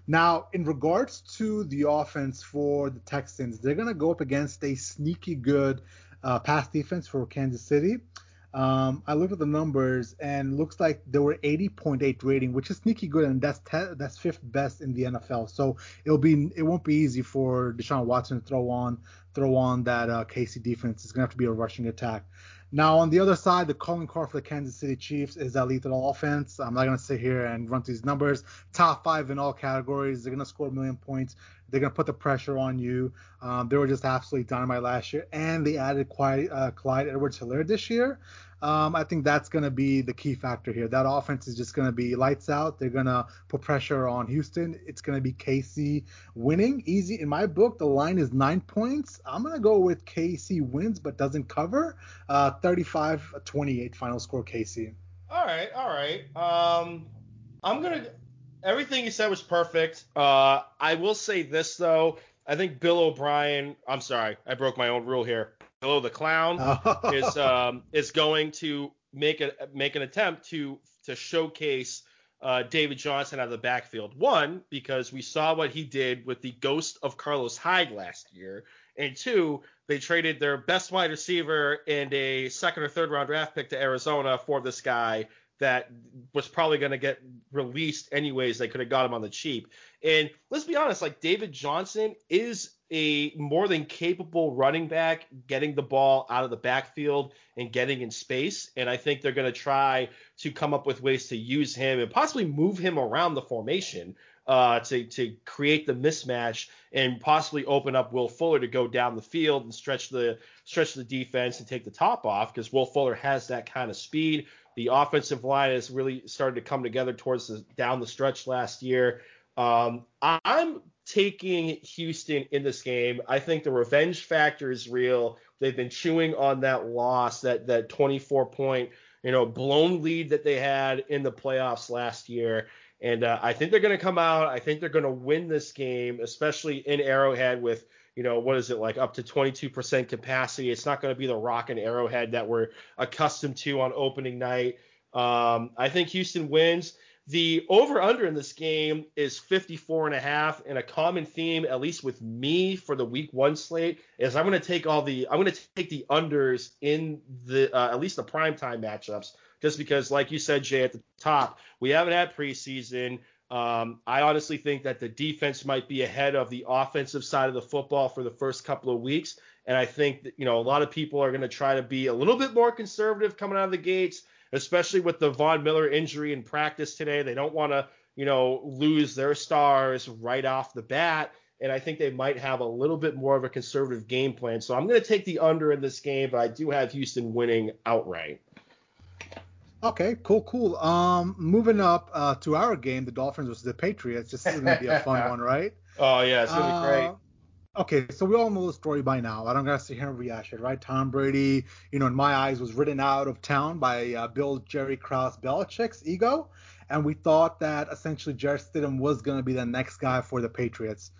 Now, in regards to the offense for the Texans, they're going to go up against a sneaky good uh, pass defense for Kansas City. Um, I looked at the numbers and looks like they were 80.8 rating, which is sneaky good, and that's te- that's fifth best in the NFL. So it'll be it won't be easy for Deshaun Watson to throw on throw on that uh, KC defense. It's gonna have to be a rushing attack. Now, on the other side, the calling card for the Kansas City Chiefs is that lethal offense. I'm not going to sit here and run these numbers. Top five in all categories. They're going to score a million points. They're going to put the pressure on you. Um, they were just absolutely dynamite last year. And they added Clyde, uh, Clyde Edwards Helaire this year. Um, I think that's going to be the key factor here. That offense is just going to be lights out. They're going to put pressure on Houston. It's going to be KC winning easy. In my book, the line is nine points. I'm going to go with KC wins but doesn't cover. Uh, 35-28 final score KC. All right, all right. Um, I'm gonna. Everything you said was perfect. Uh, I will say this though. I think Bill O'Brien. I'm sorry, I broke my own rule here. Billo the Clown is um, is going to make a make an attempt to to showcase uh, David Johnson out of the backfield. One, because we saw what he did with the ghost of Carlos Hyde last year, and two, they traded their best wide receiver and a second or third round draft pick to Arizona for this guy that was probably going to get released anyways. They could have got him on the cheap. And let's be honest, like David Johnson is a more than capable running back getting the ball out of the backfield and getting in space. And I think they're going to try to come up with ways to use him and possibly move him around the formation uh, to, to create the mismatch and possibly open up Will Fuller to go down the field and stretch the stretch the defense and take the top off because Will Fuller has that kind of speed. The offensive line has really started to come together towards the down the stretch last year. Um, I'm taking Houston in this game. I think the revenge factor is real. They've been chewing on that loss, that that 24 point, you know, blown lead that they had in the playoffs last year. And uh, I think they're going to come out. I think they're going to win this game, especially in Arrowhead with, you know, what is it like up to 22% capacity. It's not going to be the rock and Arrowhead that we're accustomed to on opening night. Um, I think Houston wins. The over under in this game is 54 and a half, and a common theme, at least with me for the week one slate, is I'm going to take all the I'm going to take the unders in the uh, at least the primetime matchups, just because, like you said, Jay, at the top, we haven't had preseason. Um, I honestly think that the defense might be ahead of the offensive side of the football for the first couple of weeks, and I think that you know a lot of people are going to try to be a little bit more conservative coming out of the gates especially with the Von Miller injury in practice today. They don't want to, you know, lose their stars right off the bat. And I think they might have a little bit more of a conservative game plan. So I'm going to take the under in this game, but I do have Houston winning outright. Okay, cool, cool. Um, moving up uh, to our game, the Dolphins versus the Patriots. This is going to be a fun one, right? Oh yeah, it's going to be uh, great. Okay, so we all know the story by now. I don't gotta sit here and rehash it, right? Tom Brady, you know, in my eyes, was ridden out of town by uh, Bill Jerry Krause Belichick's ego, and we thought that essentially Jarrett Stidham was gonna be the next guy for the Patriots.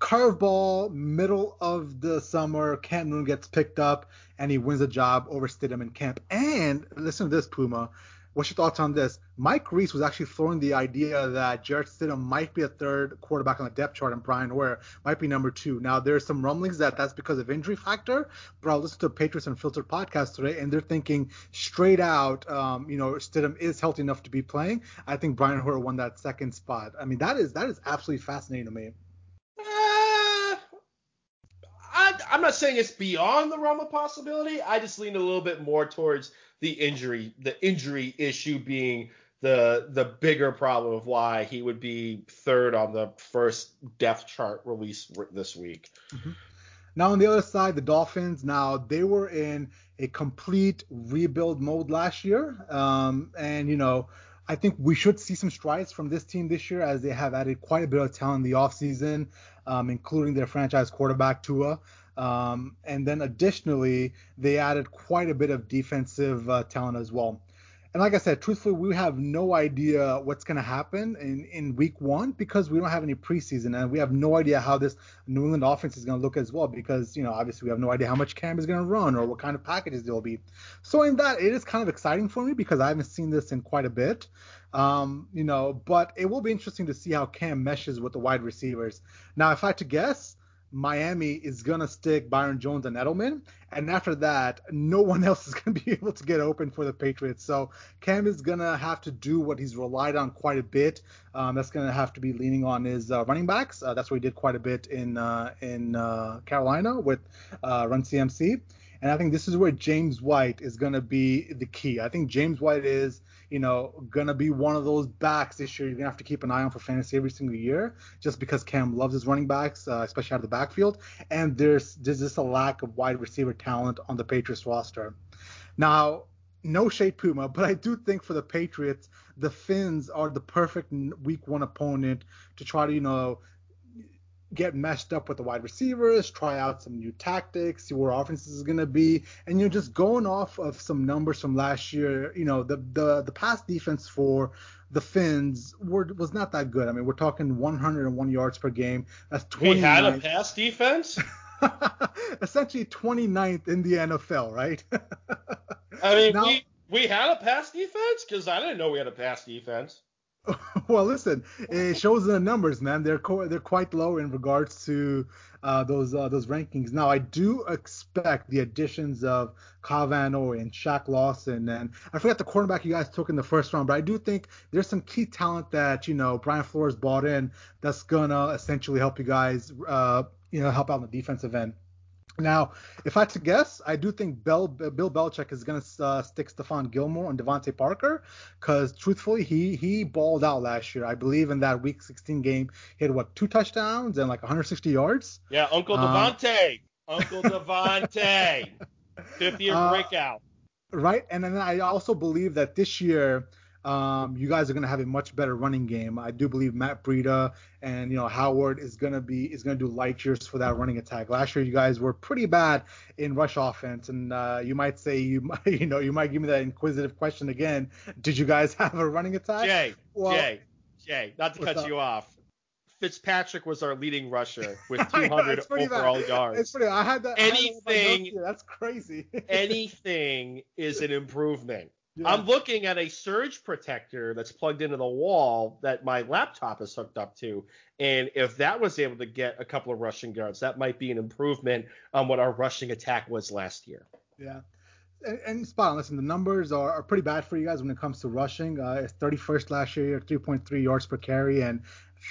curveball, middle of the summer, Cam Newton gets picked up and he wins a job over Stidham in camp. And listen to this, Puma. What's your thoughts on this? Mike Reiss was actually throwing the idea that Jarrett Stidham might be a third quarterback on the depth chart and Brian Hoyer might be number two. Now, there's some rumblings that that's because of injury factor, but I listened to Patriots Unfiltered podcast today, and they're thinking straight out, um, you know, Stidham is healthy enough to be playing. I think Brian Hoyer won that second spot. I mean, that is that is absolutely fascinating to me. Uh, I'm not saying it's beyond the realm of possibility. I just lean a little bit more towards the injury, the injury issue being the the bigger problem of why he would be third on the first depth chart release this week. Mm-hmm. Now on the other side, the Dolphins. Now they were in a complete rebuild mode last year, um, and you know I think we should see some strides from this team this year as they have added quite a bit of talent in the offseason, um, including their franchise quarterback Tua. Um, and then additionally, they added quite a bit of defensive uh, talent as well. And like I said, truthfully, we have no idea what's going to happen in, in week one because we don't have any preseason and we have no idea how this New England offense is going to look as well because, you know, obviously we have no idea how much Cam is going to run or what kind of packages there will be. So in that, it is kind of exciting for me because I haven't seen this in quite a bit. Um, you know, but it will be interesting to see how Cam meshes with the wide receivers. Now, if I had to guess, Miami is gonna stick Byron Jones and Edelman, and after that, no one else is gonna be able to get open for the Patriots. So Cam is gonna have to do what he's relied on quite a bit. Um, that's gonna have to be leaning on his uh, running backs. Uh, that's what he did quite a bit in uh, in uh, Carolina with uh, Run CMC. And I think this is where James White is going to be the key. I think James White is you know, gonna be one of those backs this year you're gonna have to keep an eye on for fantasy every single year, just because Cam loves his running backs, uh, especially out of the backfield, and there's there's just a lack of wide receiver talent on the Patriots roster. Now, no shade Puma, but I do think for the Patriots, the Finns are the perfect week one opponent to try to, you know, get meshed up with the wide receivers, try out some new tactics, see where offenses is going to be, and you know just going off of some numbers from last year, you know the the the pass defense for the Finns were was not that good. I mean, we're talking 101 yards per game. That's 20. We had a pass defense. Essentially 29th in the NFL, right? I mean, now, we we had a pass defense because I didn't know we had a pass defense. well, listen, it shows in the numbers, man. They're co- they're quite low in regards to uh, those uh, those rankings. Now, I do expect the additions of Van and Shaq Lawson, and I forgot the cornerback you guys took in the first round, but I do think there's some key talent that you know Brian Flores bought in that's gonna essentially help you guys, uh, you know, help out on the defensive end. Now, if I had to guess, I do think Bill, Bill Belichick is going to uh, stick Stephon Gilmore and DeVante Parker because, truthfully, he he balled out last year. I believe in that Week 16 game, he had what two touchdowns and like 160 yards. Yeah, Uncle uh, DeVante, uh, Uncle DeVante, 50th uh, breakout. Right, and then I also believe that this year um, you guys are going to have a much better running game. I do believe Matt Breida and you know Howard is going to be is going to do light years for that running attack. Last year you guys were pretty bad in rush offense, and uh, you might say you you know you might give me that inquisitive question again. Did you guys have a running attack? Jay, well, Jay, Jay, not to cut up? you off. Fitzpatrick was our leading rusher with 200 overall bad. yards. It's pretty. I had that. Anything. Had that That's crazy. anything is an improvement. Yeah. I'm looking at a surge protector that's plugged into the wall that my laptop is hooked up to. And if that was able to get a couple of rushing yards, that might be an improvement on what our rushing attack was last year. Yeah. And, and spot on. Listen, the numbers are, are, pretty bad for you guys when it comes to rushing. Uh, it's 31st last year, 3.3 yards per carry, and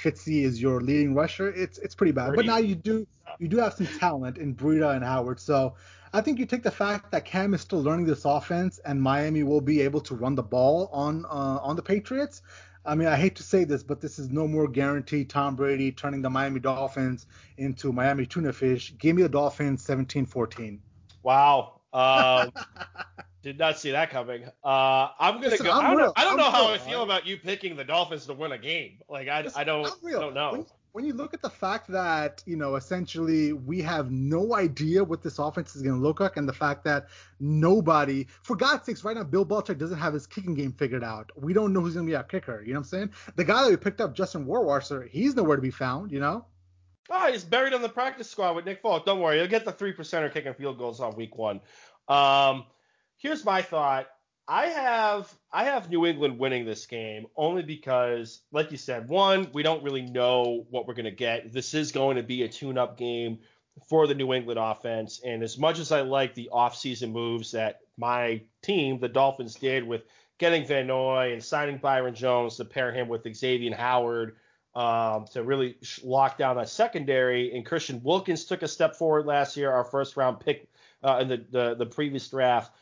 Fitzy is your leading rusher. It's it's pretty bad. 30. But now you do you do have some talent in Breida and Howard. So I think you take the fact that Cam is still learning this offense and Miami will be able to run the ball on uh, on the Patriots. I mean, I hate to say this, but this is no more guaranteed Tom Brady turning the Miami Dolphins into Miami tuna fish. Give me the Dolphins 17-14. Wow. Um, did not see that coming. Uh, I'm gonna Listen, go. I'm I don't, I don't know real, how I feel right? about you picking the Dolphins to win a game. Like I, Listen, I don't, I don't know. When, when you look at the fact that you know essentially we have no idea what this offense is going to look like, and the fact that nobody, for God's sakes, right now Bill Belichick doesn't have his kicking game figured out. We don't know who's going to be our kicker. You know what I'm saying? The guy that we picked up, Justin Rohrwasser, he's nowhere to be found. You know. Oh, he's buried on the practice squad with Nick Folk. Don't worry, he'll get the three percenter kicking field goals on week one. Um, here's my thought. I have I have New England winning this game only because, like you said, one, we don't really know what we're gonna get. This is going to be a tune-up game for the New England offense, and as much as I like the offseason moves that my team, the Dolphins, did with getting Van Noy and signing Byron Jones to pair him with Xavier Howard um, to really lock down that secondary, and Christian Wilkins took a step forward last year, our first round pick uh, in the, the the previous draft.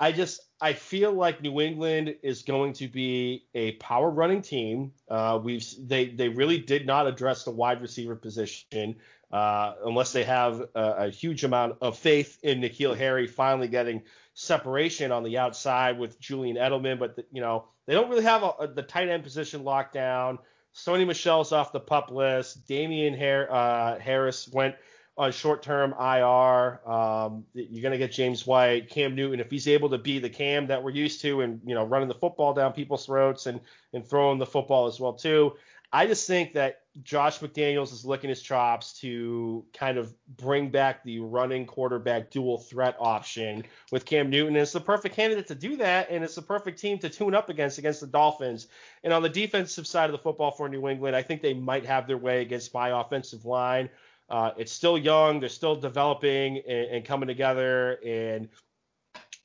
I just I feel like New England is going to be a power running team. Uh, we've they they really did not address the wide receiver position uh, unless they have a, a, huge amount of faith in N'Keal Harry finally getting separation on the outside with Julian Edelman. But the, you know they don't really have a, a, the tight end position locked down. Sony Michel's off the pup list. Damien Har- uh, Harris went on short-term IR. Um, you're going to get James White, Cam Newton, if he's able to be the Cam that we're used to, and you know, running the football down people's throats and and throwing the football as well too. I just think that Josh McDaniels is licking his chops to kind of bring back the running quarterback dual threat option with Cam Newton. And it's the perfect candidate to do that, and it's the perfect team to tune up against against the Dolphins. And on the defensive side of the football for New England, I think they might have their way against my offensive line. Uh, it's still young. They're still developing and, and coming together. And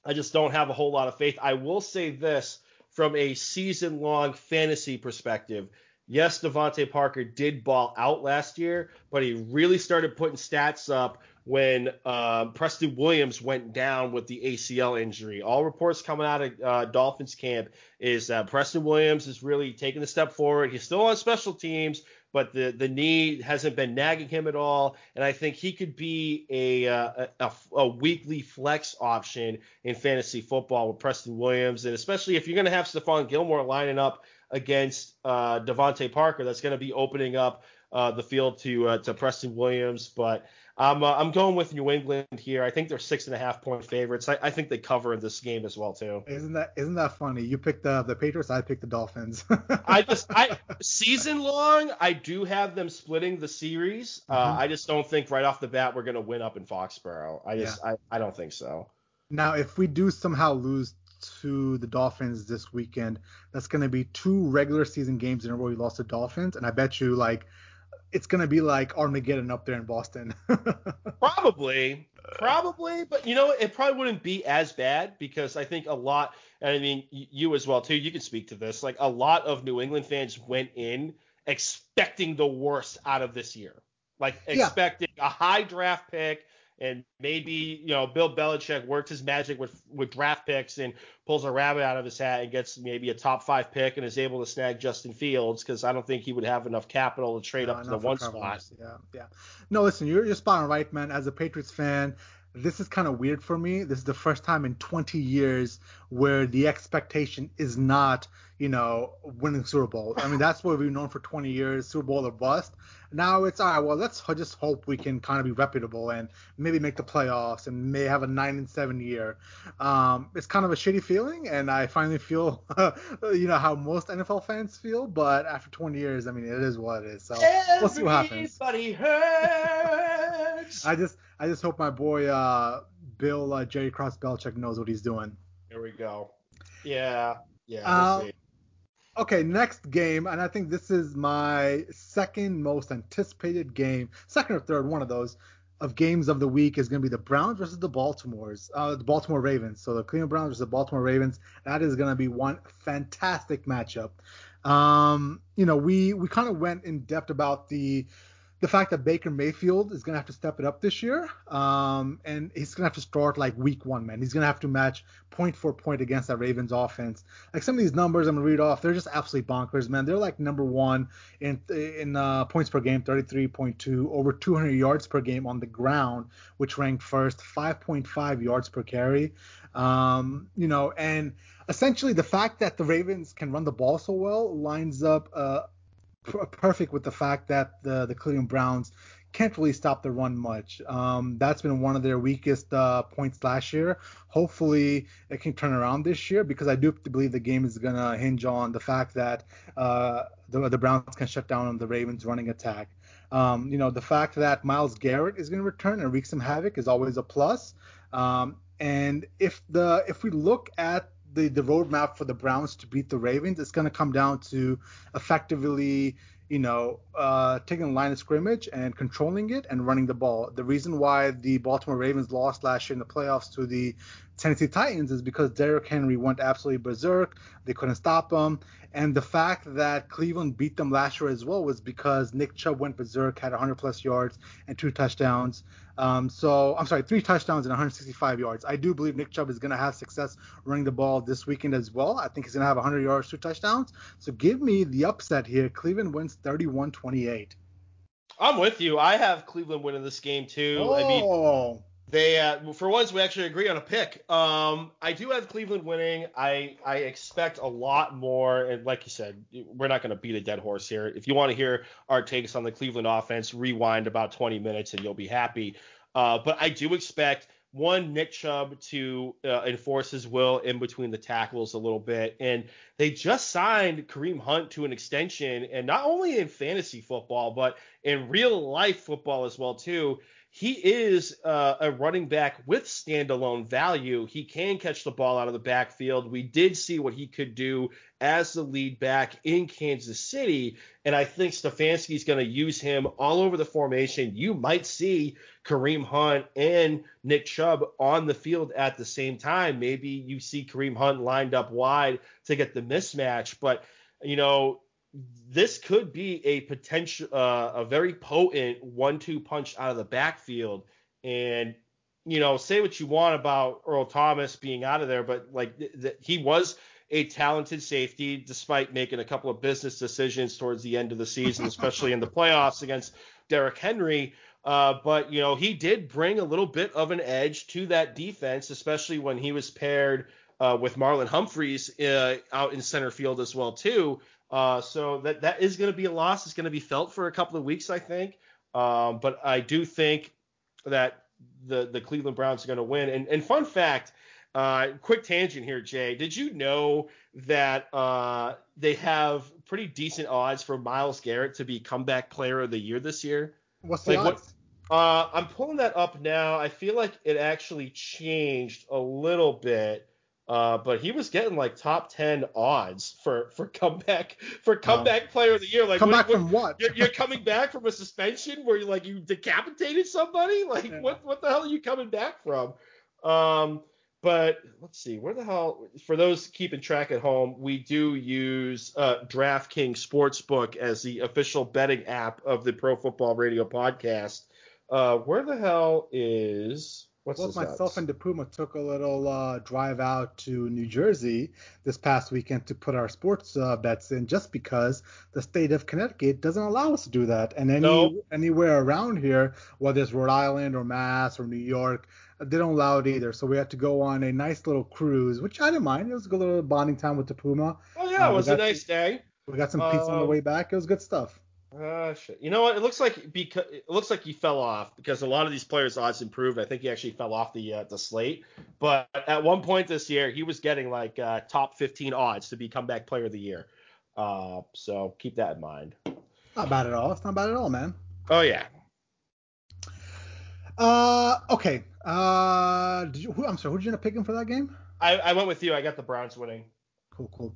I just don't have a whole lot of faith. I will say this from a season long fantasy perspective. Yes, DeVante Parker did ball out last year, but he really started putting stats up when uh, Preston Williams went down with the ACL injury. All reports coming out of uh, Dolphins camp is that Preston Williams is really taking a step forward. He's still on special teams, but the the knee hasn't been nagging him at all, and I think he could be a uh, a, a, weekly flex option in fantasy football with Preston Williams, and especially if you're going to have Stephon Gilmore lining up against uh, Parker, that's going to be opening up uh, the field to uh, to Preston Williams, but. I'm uh, I'm going with New England here. I think they're six and a half point favorites. I, I think they cover in this game as well too. Isn't that isn't that funny? You picked the the Patriots. I picked the Dolphins. I just I season long. I do have them splitting the series. Uh, mm-hmm. Uh, I just don't think right off the bat we're gonna win up in Foxborough. I just yeah. I, I don't think so. Now if we do somehow lose to the Dolphins this weekend, that's gonna be two regular season games in a row we lost to Dolphins, and I bet you like it's gonna be like Armageddon up there in Boston. probably, probably, but you know it probably wouldn't be as bad because I think a lot, and I mean you as well too. You can speak to this. Like a lot of New England fans went in expecting the worst out of this year, like expecting yeah. a high draft pick, and maybe you know Bill Belichick works his magic with with draft picks and pulls a rabbit out of his hat and gets maybe a top five pick and is able to snag Justin Fields because I don't think he would have enough capital to trade no, up to the one spot. Yeah, yeah. No, listen, you're you're spot on right, man. As a Patriots fan, this is kind of weird for me. This is the first time in 20 years where the expectation is not, you know, winning Super Bowl. I mean, that's what we've known for 20 years, Super Bowl or bust. Now it's all right. Well, let's just hope we can kind of be reputable and maybe make the playoffs and may have a nine and seven year. Um, it's kind of a shitty feeling, and I finally feel, you know, how most NFL fans feel. But after 20 years, I mean, it is what it is. So we'll see what happens. I just, I just hope my boy uh, Bill uh, Jerry Krause Belichick knows what he's doing. There we go. Yeah, yeah. We'll uh, Okay, next game, and I think this is my second most anticipated game, second or third, one of those, of games of the week is going to be the Browns versus the Baltimore's, uh, the Baltimore Ravens. So the Cleveland Browns versus the Baltimore Ravens. That is going to be one fantastic matchup. Um, you know, we we kind of went in depth about the the fact that Baker Mayfield is going to have to step it up this year, um, and he's going to have to start like week one, man. He's going to have to match point for point against that Ravens offense. Like some of these numbers I'm going to read off, they're just absolutely bonkers, man. They're like number one in in uh, points per game, 33.2, over 200 yards per game on the ground, which ranked first, 5.5 yards per carry. Um, you know, and essentially the fact that the Ravens can run the ball so well lines up uh, perfect with the fact that the the Cleveland Browns can't really stop the run much. Um, that's been one of their weakest uh, points last year. Hopefully, it can turn around this year because I do believe the game is going to hinge on the fact that uh, the, the Browns can shut down the Ravens' running attack. Um, you know, the fact that Myles Garrett is going to return and wreak some havoc is always a plus. Um, and if the if we look at the the roadmap for the Browns to beat the Ravens, it's going to come down to effectively you know, uh, taking the line of scrimmage and controlling it and running the ball. The reason why the Baltimore Ravens lost last year in the playoffs to the Tennessee Titans is because Derrick Henry went absolutely berserk. They couldn't stop him. And the fact that Cleveland beat them last year as well was because Nick Chubb went berserk, had 100 plus yards and two touchdowns. Um, so I'm sorry, three touchdowns and 165 yards. I do believe Nick Chubb is going to have success running the ball this weekend as well. I think he's going to have 100 yards, two touchdowns. So give me the upset here. Cleveland wins 31-28. I'm with you. I have Cleveland winning this game too. Oh. I mean, oh. They, uh, for once, we actually agree on a pick. Um, I do have Cleveland winning. I, I expect a lot more, and like you said, we're not going to beat a dead horse here. If you want to hear our takes on the Cleveland offense, rewind about 20 minutes and you'll be happy. Uh, but I do expect one Nick Chubb to uh, enforce his will in between the tackles a little bit, and they just signed Kareem Hunt to an extension, and not only in fantasy football but in real life football as well too he is uh, a running back with standalone value. He can catch the ball out of the backfield. We did see what he could do as the lead back in Kansas City, and I think Stefanski is going to use him all over the formation. You might see Kareem Hunt and Nick Chubb on the field at the same time. Maybe you see Kareem Hunt lined up wide to get the mismatch, but you know this could be a potential, uh, a very potent one-two punch out of the backfield. And you know, say what you want about Earl Thomas being out of there, but like th- th- he was a talented safety despite making a couple of business decisions towards the end of the season, especially in the playoffs against Derrick Henry. Uh, but you know, he did bring a little bit of an edge to that defense, especially when he was paired uh, with Marlon Humphreys uh, out in center field as well too. Uh, so that that is going to be a loss. It's going to be felt for a couple of weeks, I think. Um, but I do think that the the Cleveland Browns are going to win. And, and fun fact, uh, quick tangent here, Jay. Did you know that uh, they have pretty decent odds for Myles Garrett to be comeback player of the year this year? What's the like, odds? What, uh, I'm pulling that up now. I feel like it actually changed a little bit. Uh, but he was getting like top ten odds for for comeback for comeback player of the year. Like come what, back what, from what? You're, you're, coming back from a suspension where you like you decapitated somebody. Like yeah. what what the hell are you coming back from? Um, but let's see where the hell for those keeping track at home, we do use uh, DraftKings Sportsbook as the official betting app of the Pro Football Radio podcast. Uh, where the hell is What's Both myself and DePuma took a little uh, drive out to New Jersey this past weekend to put our sports uh, bets in, just because the state of Connecticut doesn't allow us to do that. And any no. anywhere around here, whether it's Rhode Island or Mass or New York, they don't allow it either. So we had to go on a nice little cruise, which I didn't mind. It was a good little bonding time with DePuma. Oh yeah, uh, it was a nice day. We got some pizza on the um, way back. It was good stuff. Uh, shit. You know what? It looks like because it looks like he fell off because a lot of these players' odds improved. I think he actually fell off the uh, the slate. But at one point this year, he was getting like uh, top 15 odds to be comeback player of the year. Uh, so keep that in mind. Not bad at all. It's not bad at all, man. Oh yeah. Uh, okay. Uh, did you, who, I'm sorry. Who did you end up picking for that game? I, I went with you. I got the Browns winning. Cool, cool.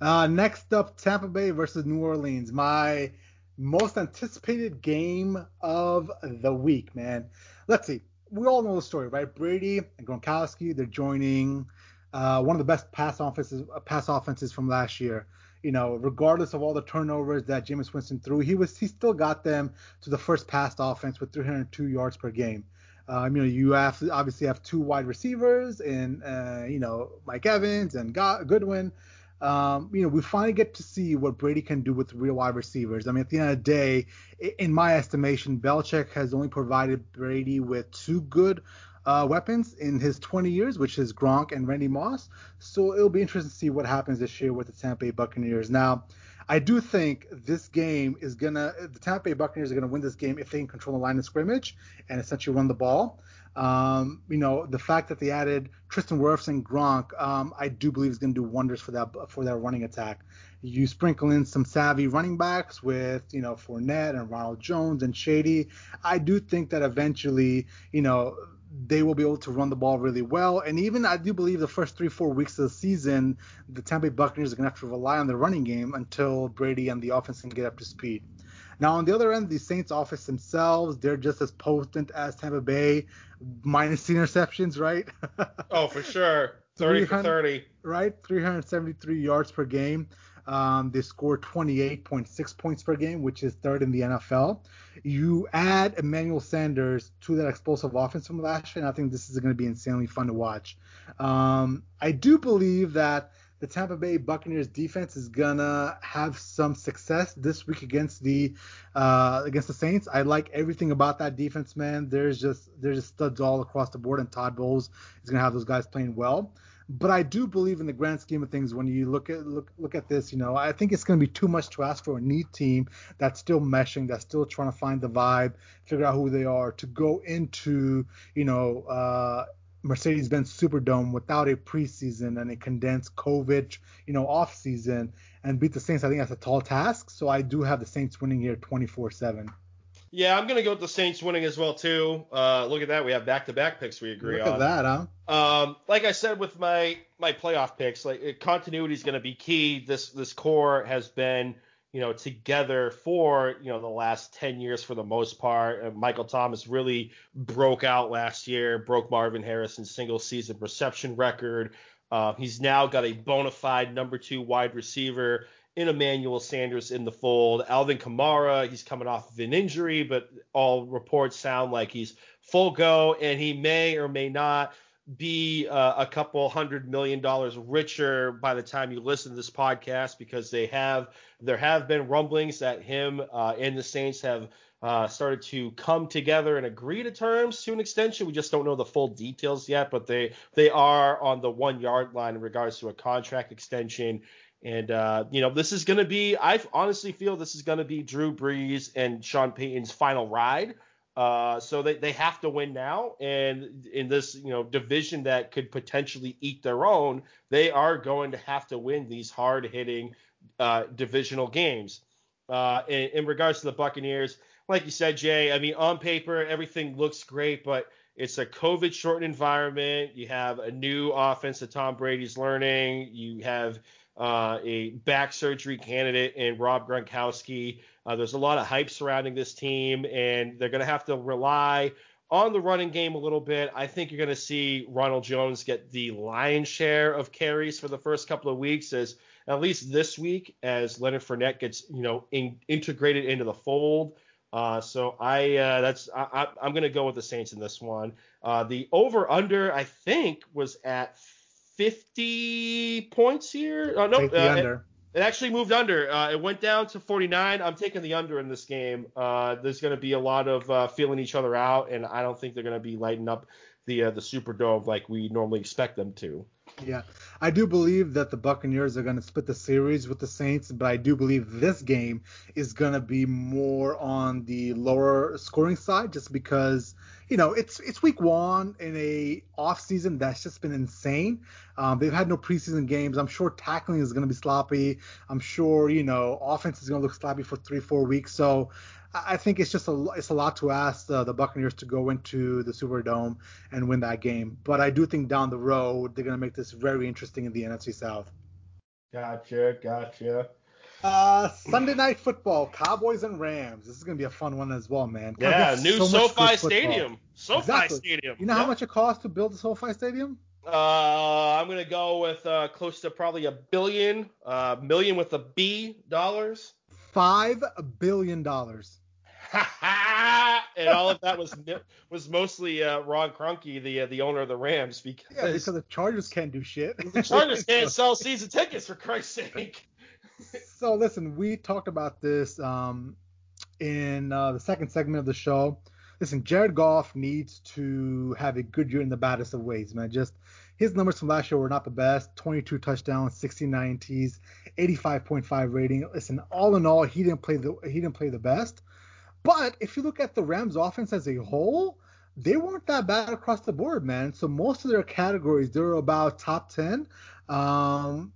Uh, next up, Tampa Bay versus New Orleans. My most anticipated game of the week, man. Let's see. We all know the story, right? Brady and Gronkowski, they're joining uh, one of the best pass offenses, pass offenses from last year. You know, regardless of all the turnovers that Jameis Winston threw, he was he still got them to the first pass offense with 302 yards per game. Um, you know, you have obviously have two wide receivers and uh, you know Mike Evans and Godwin um, you know, we finally get to see what Brady can do with real wide receivers. I mean, at the end of the day, in my estimation, Belichick has only provided Brady with two good uh, weapons in his 20 years, which is Gronk and Randy Moss. So it'll be interesting to see what happens this year with the Tampa Bay Buccaneers. Now, I do think this game is gonna the Tampa Bay Buccaneers are gonna win this game if they can control the line of scrimmage and essentially run the ball. Um, you know, the fact that they added Tristan Wirfs and Gronk, um, I do believe is going to do wonders for that for that running attack. You sprinkle in some savvy running backs with, you know, Fournette and Ronald Jones and Shady. I do think that eventually, you know, they will be able to run the ball really well. And even I do believe the first three, four weeks of the season, the Tampa Bay Buccaneers are going to have to rely on the running game until Brady and the offense can get up to speed. Now, on the other end, the Saints offense themselves, they're just as potent as Tampa Bay, minus the interceptions, right? oh, for sure. 30 for 30. Right? 373 yards per game. Um, they score 28.6 points per game, which is third in the NFL. You add Emmanuel Sanders to that explosive offense from last year, and I think this is going to be insanely fun to watch. Um, I do believe that the Tampa Bay Buccaneers defense is gonna have some success this week against the uh, against the Saints. I like everything about that defense, man. There's just there's just studs all across the board, and Todd Bowles is gonna have those guys playing well. But I do believe in the grand scheme of things, when you look at look look at this, you know, I think it's going to be too much to ask for a neat team that's still meshing, that's still trying to find the vibe, figure out who they are, to go into, you know, uh, Mercedes-Benz Superdome without a preseason and a condensed COVID, you know, off season and beat the Saints. I think that's a tall task. So I do have the Saints winning here 24-7. Yeah, I'm gonna go with the Saints winning as well too. Uh, look at that, we have back-to-back picks we agree look on. Look at that, huh? Um, like I said with my my playoff picks, like continuity is gonna be key. This this core has been you know, together for, you know, the last 10 years for the most part. Uh, Michael Thomas really broke out last year, broke Marvin Harrison's single season reception record. Uh, he's now got a bona fide number two wide receiver in Emmanuel Sanders in the fold. Alvin Kamara, he's coming off of an injury, but all reports sound like he's full go, and he may or may not be uh, a couple hundred million dollars richer by the time you listen to this podcast because they have there have been rumblings that him uh, and the Saints have uh, started to come together and agree to terms to an extension. We just don't know the full details yet, but they they are on the one yard line in regards to a contract extension. And uh, you know, this is going to be. I honestly feel this is going to be Drew Brees and Sean Payton's final ride. Uh, so they, they have to win now, and in this you know division that could potentially eat their own, they are going to have to win these hard hitting uh, divisional games. Uh, in, in, regards to the Buccaneers, like you said, Jay, I mean on paper everything looks great, but it's a COVID shortened environment. You have a new offense that Tom Brady's learning. You have uh, a back surgery candidate in Rob Gronkowski. Uh, there's a lot of hype surrounding this team, and they're going to have to rely on the running game a little bit. I think you're going to see Ronald Jones get the lion's share of carries for the first couple of weeks, as at least this week, as Leonard Fournette gets you know in, integrated into the fold. Uh, so I uh, that's I, am going to go with the Saints in this one. Uh, the over under I think was at 50 points here. Uh, no, Take the under. It, actually moved under. Uh, it went down to 49. I'm taking the under in this game. Uh, there's going to be a lot of uh, feeling each other out, and I don't think they're going to be lighting up the uh, the Superdome like we normally expect them to. Yeah, I do believe that the Buccaneers are going to split the series with the Saints, but I do believe this game is going to be more on the lower scoring side, just because you know it's it's week one in a off season that's just been insane. Um, they've had no preseason games. I'm sure tackling is going to be sloppy. I'm sure you know offense is going to look sloppy for three four weeks. So I think it's just a it's a lot to ask uh, the Buccaneers to go into the Superdome and win that game. But I do think down the road they're going to make this very interesting in the NFC South. Gotcha, gotcha. Uh, Sunday night football, Cowboys and Rams. This is gonna be a fun one as well, man. Yeah, new so SoFi Stadium. SoFi exactly. Stadium. You know yep. how much it costs to build a SoFi Stadium? Uh, I'm gonna go with uh, close to probably a billion, uh, million with a B dollars. Five billion dollars. and all of that was was mostly uh, Ron Kroenke, the uh, the owner of the Rams, because yeah, because the Chargers can't do shit. the Chargers can't sell season tickets for Christ's sake. so listen, we talked about this um, in uh, the second segment of the show. Listen, Jared Goff needs to have a good year in the baddest of ways, man. Just his numbers from last year were not the best 22 touchdowns 69 T's 85.5 rating listen all in all he didn't play the he didn't play the best but if you look at the Rams offense as a whole, they weren't that bad across the board, man. So most of their categories, they were about top 10. Um,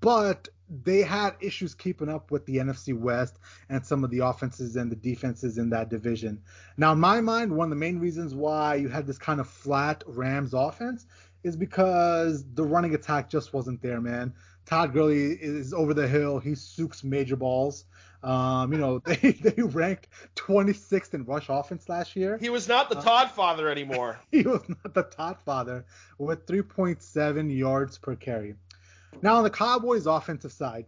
but they had issues keeping up with the NFC West and some of the offenses and the defenses in that division. Now, in my mind, one of the main reasons why you had this kind of flat Rams offense is because the running attack just wasn't there, man. Todd Gurley is over the hill. He sooks major balls. Um, you know, they, they ranked 26th in rush offense last year. He was not the uh, Todd father anymore. he was not the Todd father with 3.7 yards per carry. Now on the Cowboys offensive side,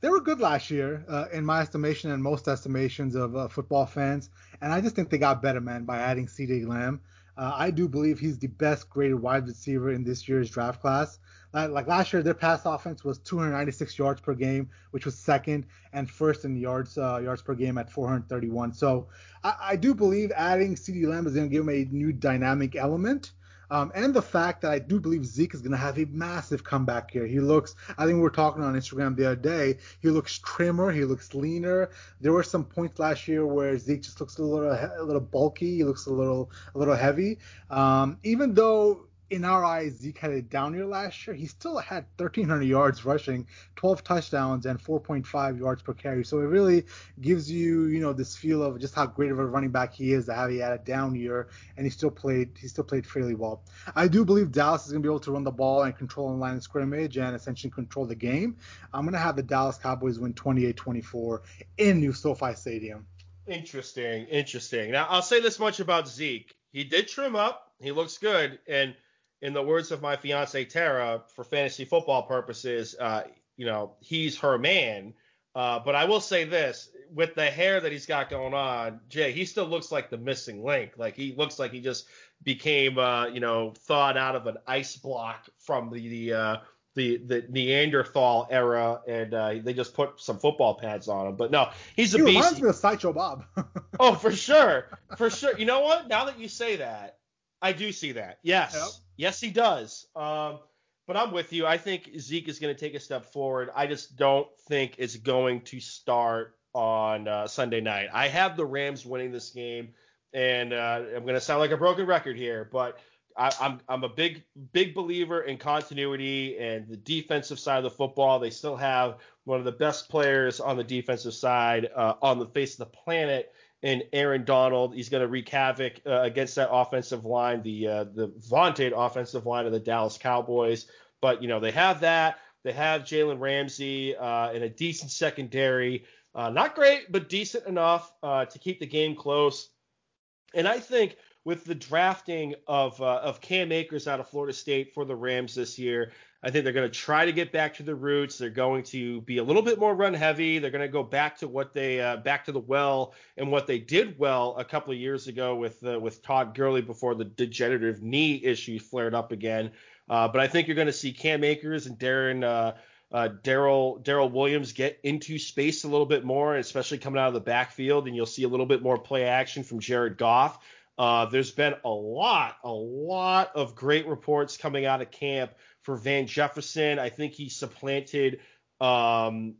they were good last year, uh, in my estimation and most estimations of uh, football fans. And I just think they got better, man, by adding CeeDee Lamb. Uh, I do believe he's the best graded wide receiver in this year's draft class. like last year, their pass offense was 296 yards per game, which was second, and first in yards uh, yards per game at 431. So I, I do believe adding CeeDee Lamb is going to give him a new dynamic element. Um, and the fact that I do believe Zeke is going to have a massive comeback here. He looks, I think we were talking on Instagram the other day, he looks trimmer, he looks leaner. There were some points last year where Zeke just looks a little, a little bulky, he looks a little, a little heavy. Um, even though in our eyes, Zeke had a down year last year. He still had 1,300 yards rushing, 12 touchdowns, and 4.5 yards per carry. So it really gives you, you know, this feel of just how great of a running back he is. How he had a down year, and he still played, he still played fairly well. I do believe Dallas is going to be able to run the ball and control the line of scrimmage and essentially control the game. I'm going to have the Dallas Cowboys win 28-24 in New SoFi Stadium. Interesting, interesting. Now I'll say this much about Zeke: he did trim up. He looks good, and in the words of my fiance Tara, for fantasy football purposes, uh, you know, he's her man. Uh, but I will say this: with the hair that he's got going on, Jay, he still looks like the missing link. Like he looks like he just became, uh, you know, thawed out of an ice block from the the uh, the, the Neanderthal era, and uh, they just put some football pads on him. But no, he's a he beast. reminds me of Sideshow Bob. oh, for sure, for sure. You know what? Now that you say that, I do see that. Yes. Yep. Yes, he does. Um, but I'm with you. I think Zeke is going to take a step forward. I just don't think it's going to start on uh, Sunday night. I have the Rams winning this game, and uh, I'm going to sound like a broken record here, but I, am I'm, I'm a big big believer in continuity and the defensive side of the football. They still have one of the best players on the defensive side uh, on the face of the planet and Aaron Donald. He's going to wreak havoc uh, against that offensive line, the uh, the vaunted offensive line of the Dallas Cowboys. But you know they have that. They have Jalen Ramsey uh, in a decent secondary. Uh, not great, but decent enough uh, to keep the game close. And I think with the drafting of uh, of Cam Akers out of Florida State for the Rams this year, I think they're going to try to get back to the roots. They're going to be a little bit more run heavy. They're going to go back to what they uh, back to the well and what they did well a couple of years ago with uh, with Todd Gurley before the degenerative knee issue flared up again. Uh, but I think you're going to see Cam Akers and Darren uh, uh, Darrel Darrel Williams get into space a little bit more, especially coming out of the backfield, and you'll see a little bit more play action from Jared Goff. Uh, there's been a lot, a lot of great reports coming out of camp for Van Jefferson. I think he supplanted um,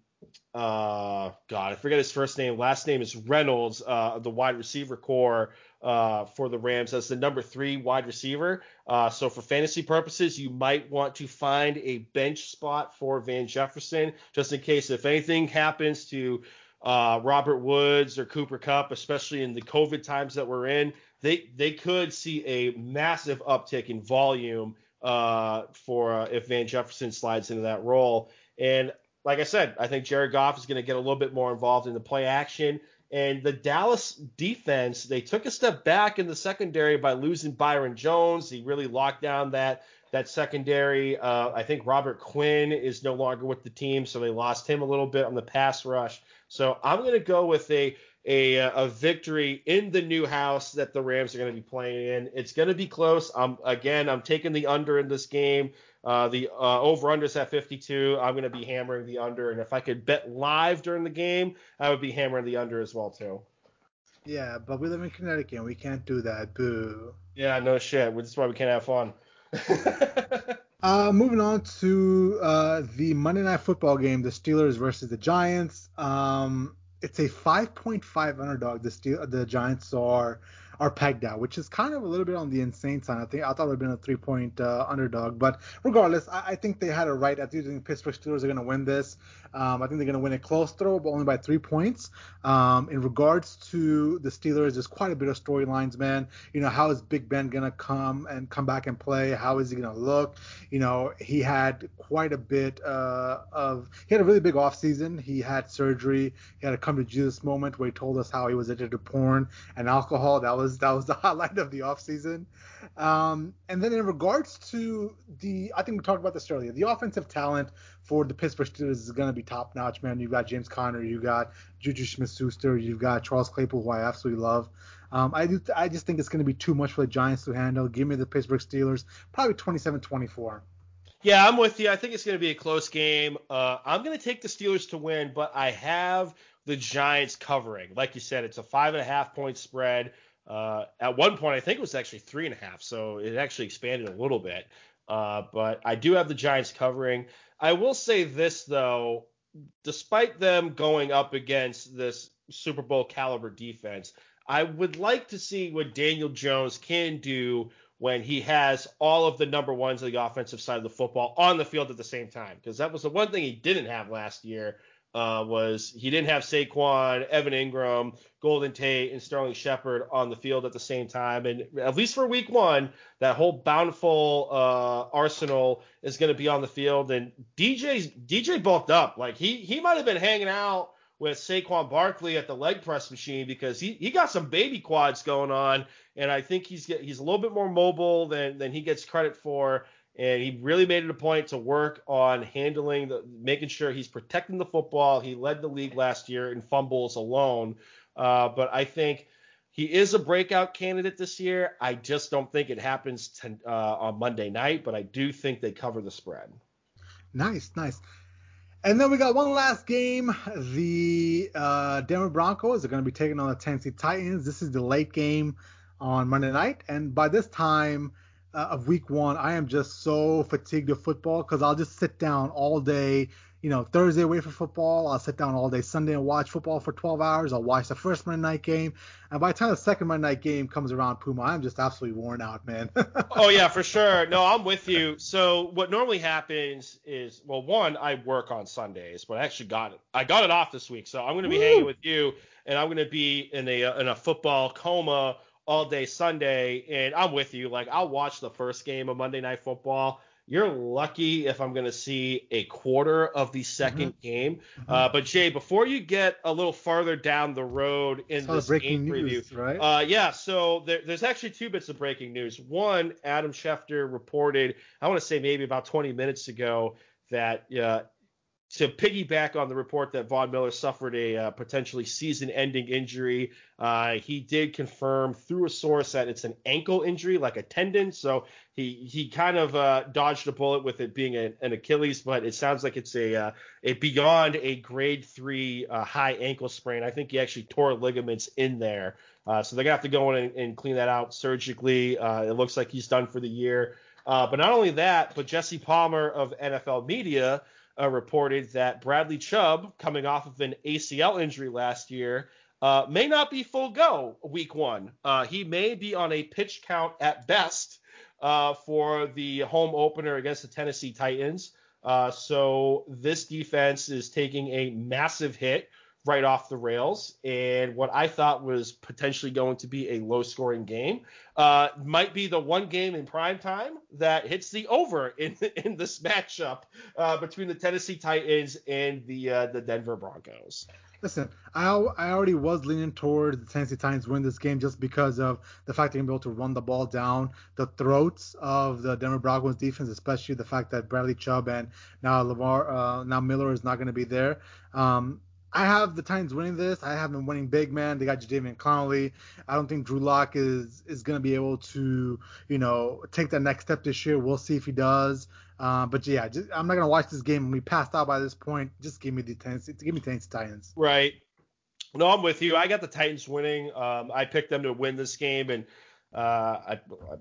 uh, God, I forget his first name. Last name is Reynolds, uh, the wide receiver core uh, for the Rams as the number three wide receiver. Uh, so for fantasy purposes, you might want to find a bench spot for Van Jefferson, just in case if anything happens to uh, Robert Woods or Cooper Kupp, especially in the COVID times that we're in, they they could see a massive uptick in volume uh, for uh, if Van Jefferson slides into that role. And like I said, I think Jared Goff is going to get a little bit more involved in the play action. And the Dallas defense, they took a step back in the secondary by losing Byron Jones. He really locked down that that secondary. Uh, I think Robert Quinn is no longer with the team, so they lost him a little bit on the pass rush. So I'm going to go with a a, a victory in the new house that the Rams are going to be playing in. It's going to be close. I'm again, I'm taking the under in this game. Uh, the uh, over under is at 52. I'm going to be hammering the under, and if I could bet live during the game, I would be hammering the under as well too. Yeah, but we live in Connecticut, and we can't do that. Boo. Yeah, no shit. That's why we can't have fun. uh, moving on to uh, the Monday Night Football game, the Steelers versus the Giants. Um, it's a 5.5 underdog. The Steel, the Giants are are pegged at, which is kind of a little bit on the insane side. I think I thought it would have been a three point uh, underdog, but regardless, I, I, think they had a right. I think the Pittsburgh Steelers are going to win this. Um, I think they're going to win a close throw, but only by three points. Um, in regards to the Steelers, there's quite a bit of storylines, man. You know, how is Big Ben going to come and come back and play? How is he going to look? You know, he had quite a bit uh, of he had a really big offseason. He had surgery. He had a come to Jesus moment where he told us how he was addicted to porn and alcohol. That was that was the highlight of the offseason. Um, and then in regards to the, I think we talked about this earlier. The offensive talent for the Pittsburgh Steelers is going to be top notch, man. You've got James Conner, you've got Juju Smith-Schuster, you've got Charles Claypool, who I absolutely love. Um, I do, I just think it's going to be too much for the Giants to handle. Give me the Pittsburgh Steelers, probably 27-24. Yeah, I'm with you. I think it's going to be a close game. Uh, I'm going to take the Steelers to win, but I have the Giants covering. Like you said, it's a five and a half point spread. Uh, at one point, I think it was actually three and a half, so it actually expanded a little bit. Uh, but I do have the Giants covering. I will say this though, despite them going up against this Super Bowl caliber defense, I would like to see what Daniel Jones can do when he has all of the number ones of the offensive side of the football on the field at the same time. Because that was the one thing he didn't have last year uh, was he didn't have Saquon, Evan Engram, Golden Tate, and Sterling Shepard on the field at the same time. And at least for week one, that whole bountiful uh, arsenal is going to be on the field. And DJ's DJ bulked up. Like he he might have been hanging out with Saquon Barkley at the leg press machine because he, he got some baby quads going on, and I think he's he's a little bit more mobile than than he gets credit for. And he really made it a point to work on handling the, making sure he's protecting the football. He led the league last year in fumbles alone, uh, but I think he is a breakout candidate this year. I just don't think it happens to, uh, on Monday night, but I do think they cover the spread. Nice, nice. And then we got one last game. The uh, Denver Broncos are going to be taking on the Tennessee Titans. This is the late game on Monday night. And by this time uh, of week one, I am just so fatigued of football because I'll just sit down all day you know, Thursday away for football. I'll sit down all day Sunday and watch football for 12 hours. I'll watch the first Monday night game. And by the time the second Monday night game comes around, Puma, I'm just absolutely worn out, man. oh, yeah, for sure. No, I'm with you. So what normally happens is, well, one, I work on Sundays, but I actually got it. I got it off this week. So I'm going to be Woo! hanging with you, and I'm going to be in a, in a football coma all day Sunday. And I'm with you. Like, I'll watch the first game of Monday Night Football you're lucky if I'm going to see a quarter of the 2nd mm-hmm. game. Mm-hmm. Uh, but Jay, before you get a little farther down the road in this game news, preview, right? Uh, yeah, so there, there's actually two bits of breaking news. One, Adam Schefter reported, I want to say maybe about 20 minutes ago, that uh, to piggyback on the report that Von Miller suffered a uh, potentially season-ending injury, uh, he did confirm through a source that it's an ankle injury, like a tendon. So he he kind of uh, dodged a bullet with it being a, an Achilles, but it sounds like it's a uh, a beyond a grade three uh, high ankle sprain. I think he actually tore ligaments in there, uh, so they're gonna have to go in and, and clean that out surgically. it looks like he's done for the year. but not only that, but Jesse Palmer of NFL Media uh, reported that Bradley Chubb, coming off of an ACL injury last year, uh, may not be full go week one. Uh, he may be on a pitch count at best uh, for the home opener against the Tennessee Titans. Uh, so this defense is taking a massive hit right off the rails. And what I thought was potentially going to be a low scoring game uh, might be the one game in prime time that hits the over in, in this matchup uh, between the Tennessee Titans and the uh, the Denver Broncos. Listen, I, I already was leaning toward the Tennessee Titans win this game just because of the fact they're able to run the ball down the throats of the Denver Broncos defense, especially the fact that Bradley Chubb and now Lamar, uh, now Miller is not going to be there. Um, I have the Titans winning this. I have them winning big, man. They got Jadeveon Clowney. I don't think Drew Lock is is going to be able to, you know, take that next step this year. We'll see if he does. Uh, but yeah, just, I'm not going to watch this game we passed out by this point. Just give me the Tennessee, give me Tennessee Titans. Right. No, I'm with you. I got the Titans winning. Um, I picked them to win this game, and uh, I,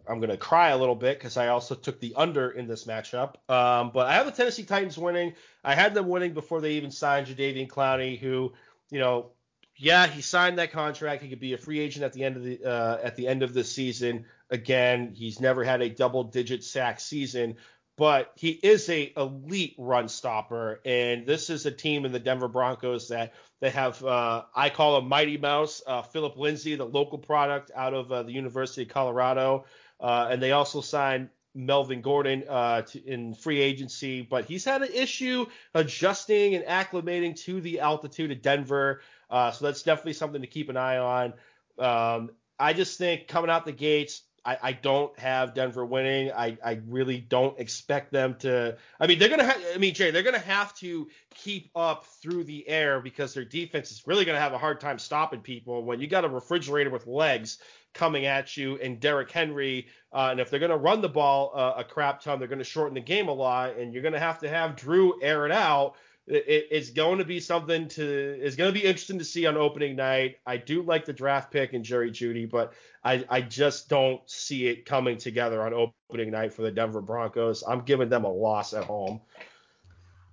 am going to cry a little bit because I also took the under in this matchup. Um, but I have the Tennessee Titans winning. I had them winning before they even signed Jadeveon Clowney, who, you know, yeah, he signed that contract. He could be a free agent at the end of the uh, at the end of the season. Again, he's never had a double digit sack season, but he is a elite run stopper. And this is a team in the Denver Broncos that they have. Uh, I call him Mighty Mouse, uh, Phillip Lindsay, the local product out of uh, the University of Colorado, uh, and they also signed Melvin Gordon uh, to, in free agency, but he's had an issue adjusting and acclimating to the altitude of Denver. Uh, so that's definitely something to keep an eye on. Um, I just think coming out the gates, I, I don't have Denver winning. I, I really don't expect them to. I mean, they're gonna. Ha- I mean, Jay, they're gonna have to keep up through the air because their defense is really gonna have a hard time stopping people when you got a refrigerator with legs coming at you and Derrick Henry. Uh, and if they're to run the ball uh, a crap ton, they're to shorten the game a lot, and you're to have to have Drew air it out. It, it's going to be something to. It's going to be interesting to see on opening night. I do like the draft pick and Jerry Jeudy, but I, I just don't see it coming together on opening night for the Denver Broncos. I'm giving them a loss at home.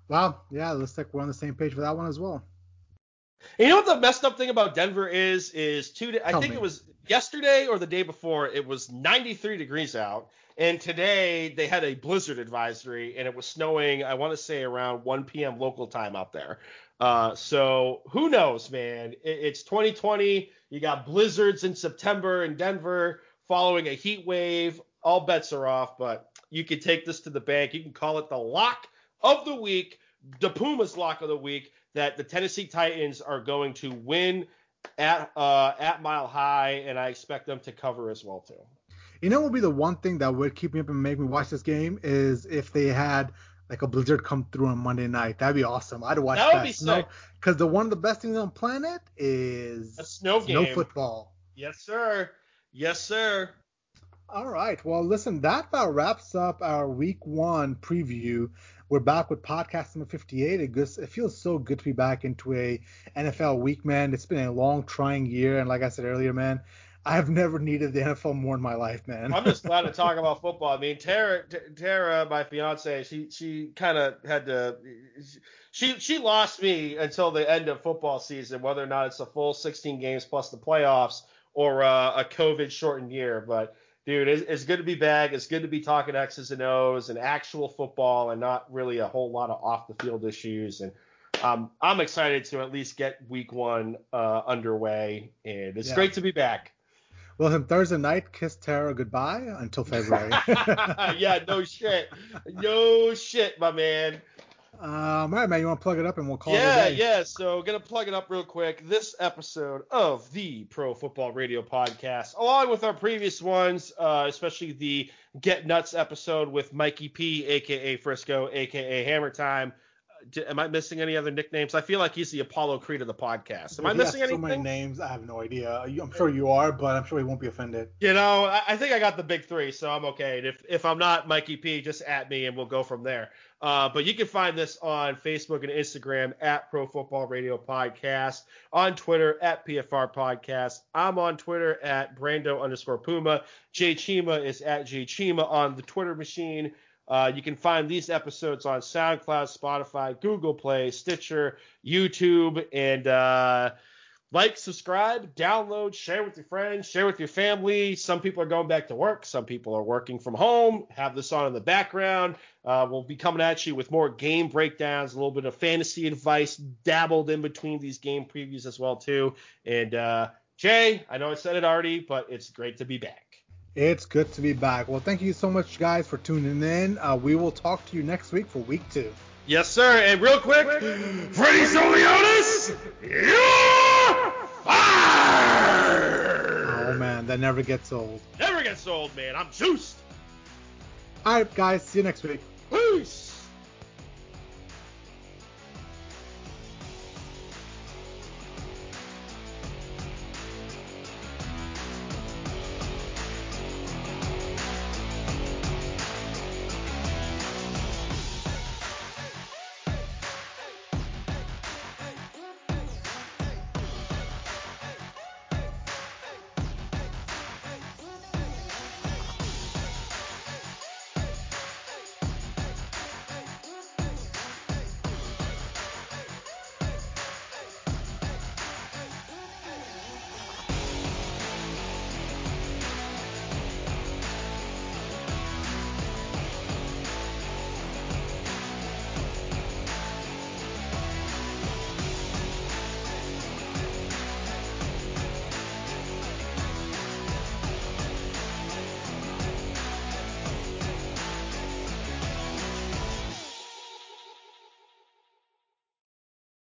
Wow, yeah, looks like we're on the same page for that one as well. And you know what the messed up thing about Denver is? Is two. I think me. it was yesterday or the day before. It was 93 degrees out, and today they had a blizzard advisory, and it was snowing. I want to say around 1 p.m. local time out there. Uh, so who knows, man? It, it's 2020. You got blizzards in September in Denver, following a heat wave. All bets are off, but you can take this to the bank. You can call it the lock of the week, the Pumas lock of the week that the Tennessee Titans are going to win at uh, at Mile High, and I expect them to cover as well too. You know, what would be the one thing that would keep me up and make me watch this game is if they had like a blizzard come through on Monday night. That'd be awesome. I'd watch that. That would be snow, sick. Because the one of the best things on the planet is a snow game. Snow football. Yes, sir. Yes, sir. All right. Well, listen, that about wraps up our week one preview. We're back with podcast number 58. It, goes, it feels so good to be back into a NFL week, man. It's been a long, trying year, and like I said earlier, man, I've never needed the NFL more in my life, man. I'm just glad to talk about football. I mean, Tara, Tara, my fiance, she she kind of had to, she she lost me until the end of football season, whether or not it's a full 16 games plus the playoffs or uh, a COVID shortened year, but dude, it's, it's, good to be back. It's good to be talking X's and O's and actual football and not really a whole lot of off the field issues. And um, I'm excited to at least get week one uh, underway. And it's yeah. great to be back. Well, then Thursday night, kiss Tara goodbye until February. yeah, no shit. No shit, my man. Um, all right, man. You want to plug it up and we'll call yeah, it Yeah, yeah. So gonna plug it up real quick. This episode of the Pro Football Radio Podcast, along with our previous ones, uh, especially the Get Nuts episode with Mikey P, aka Frisco, aka Hammer Time, am I missing any other nicknames? I feel like he's the Apollo Creed of the podcast. Am well, I missing anything? So many names, I have no idea. I'm sure you are, but I'm sure he won't be offended. You know, I, think I got the big three, so I'm okay. And if if I'm not Mikey P, just at me and we'll go from there. Uh, but you can find this on Facebook and Instagram at Pro Football Radio Podcast, on Twitter at PFR Podcast. I'm on Twitter at Brando underscore Puma. Jay Chima is at Jay Chima on the Twitter machine. Uh, you can find these episodes on SoundCloud, Spotify, Google Play, Stitcher, YouTube, and uh, like, subscribe, download, share with your friends, share with your family. Some people are going back to work, some people are working from home. Have this on in the background. Uh, we'll be coming at you with more game breakdowns, a little bit of fantasy advice dabbled in between these game previews as well too. And uh, Jay, I know I said it already, but it's great to be back. It's good to be back. Well, thank you so much, guys, for tuning in. Uh, we will talk to you next week for week two. Yes, sir. And real quick, Freddie Soliotis, you're fired! Oh, man, that never gets old. Never gets old, man. I'm juiced. All right, guys. See you next week. Peace.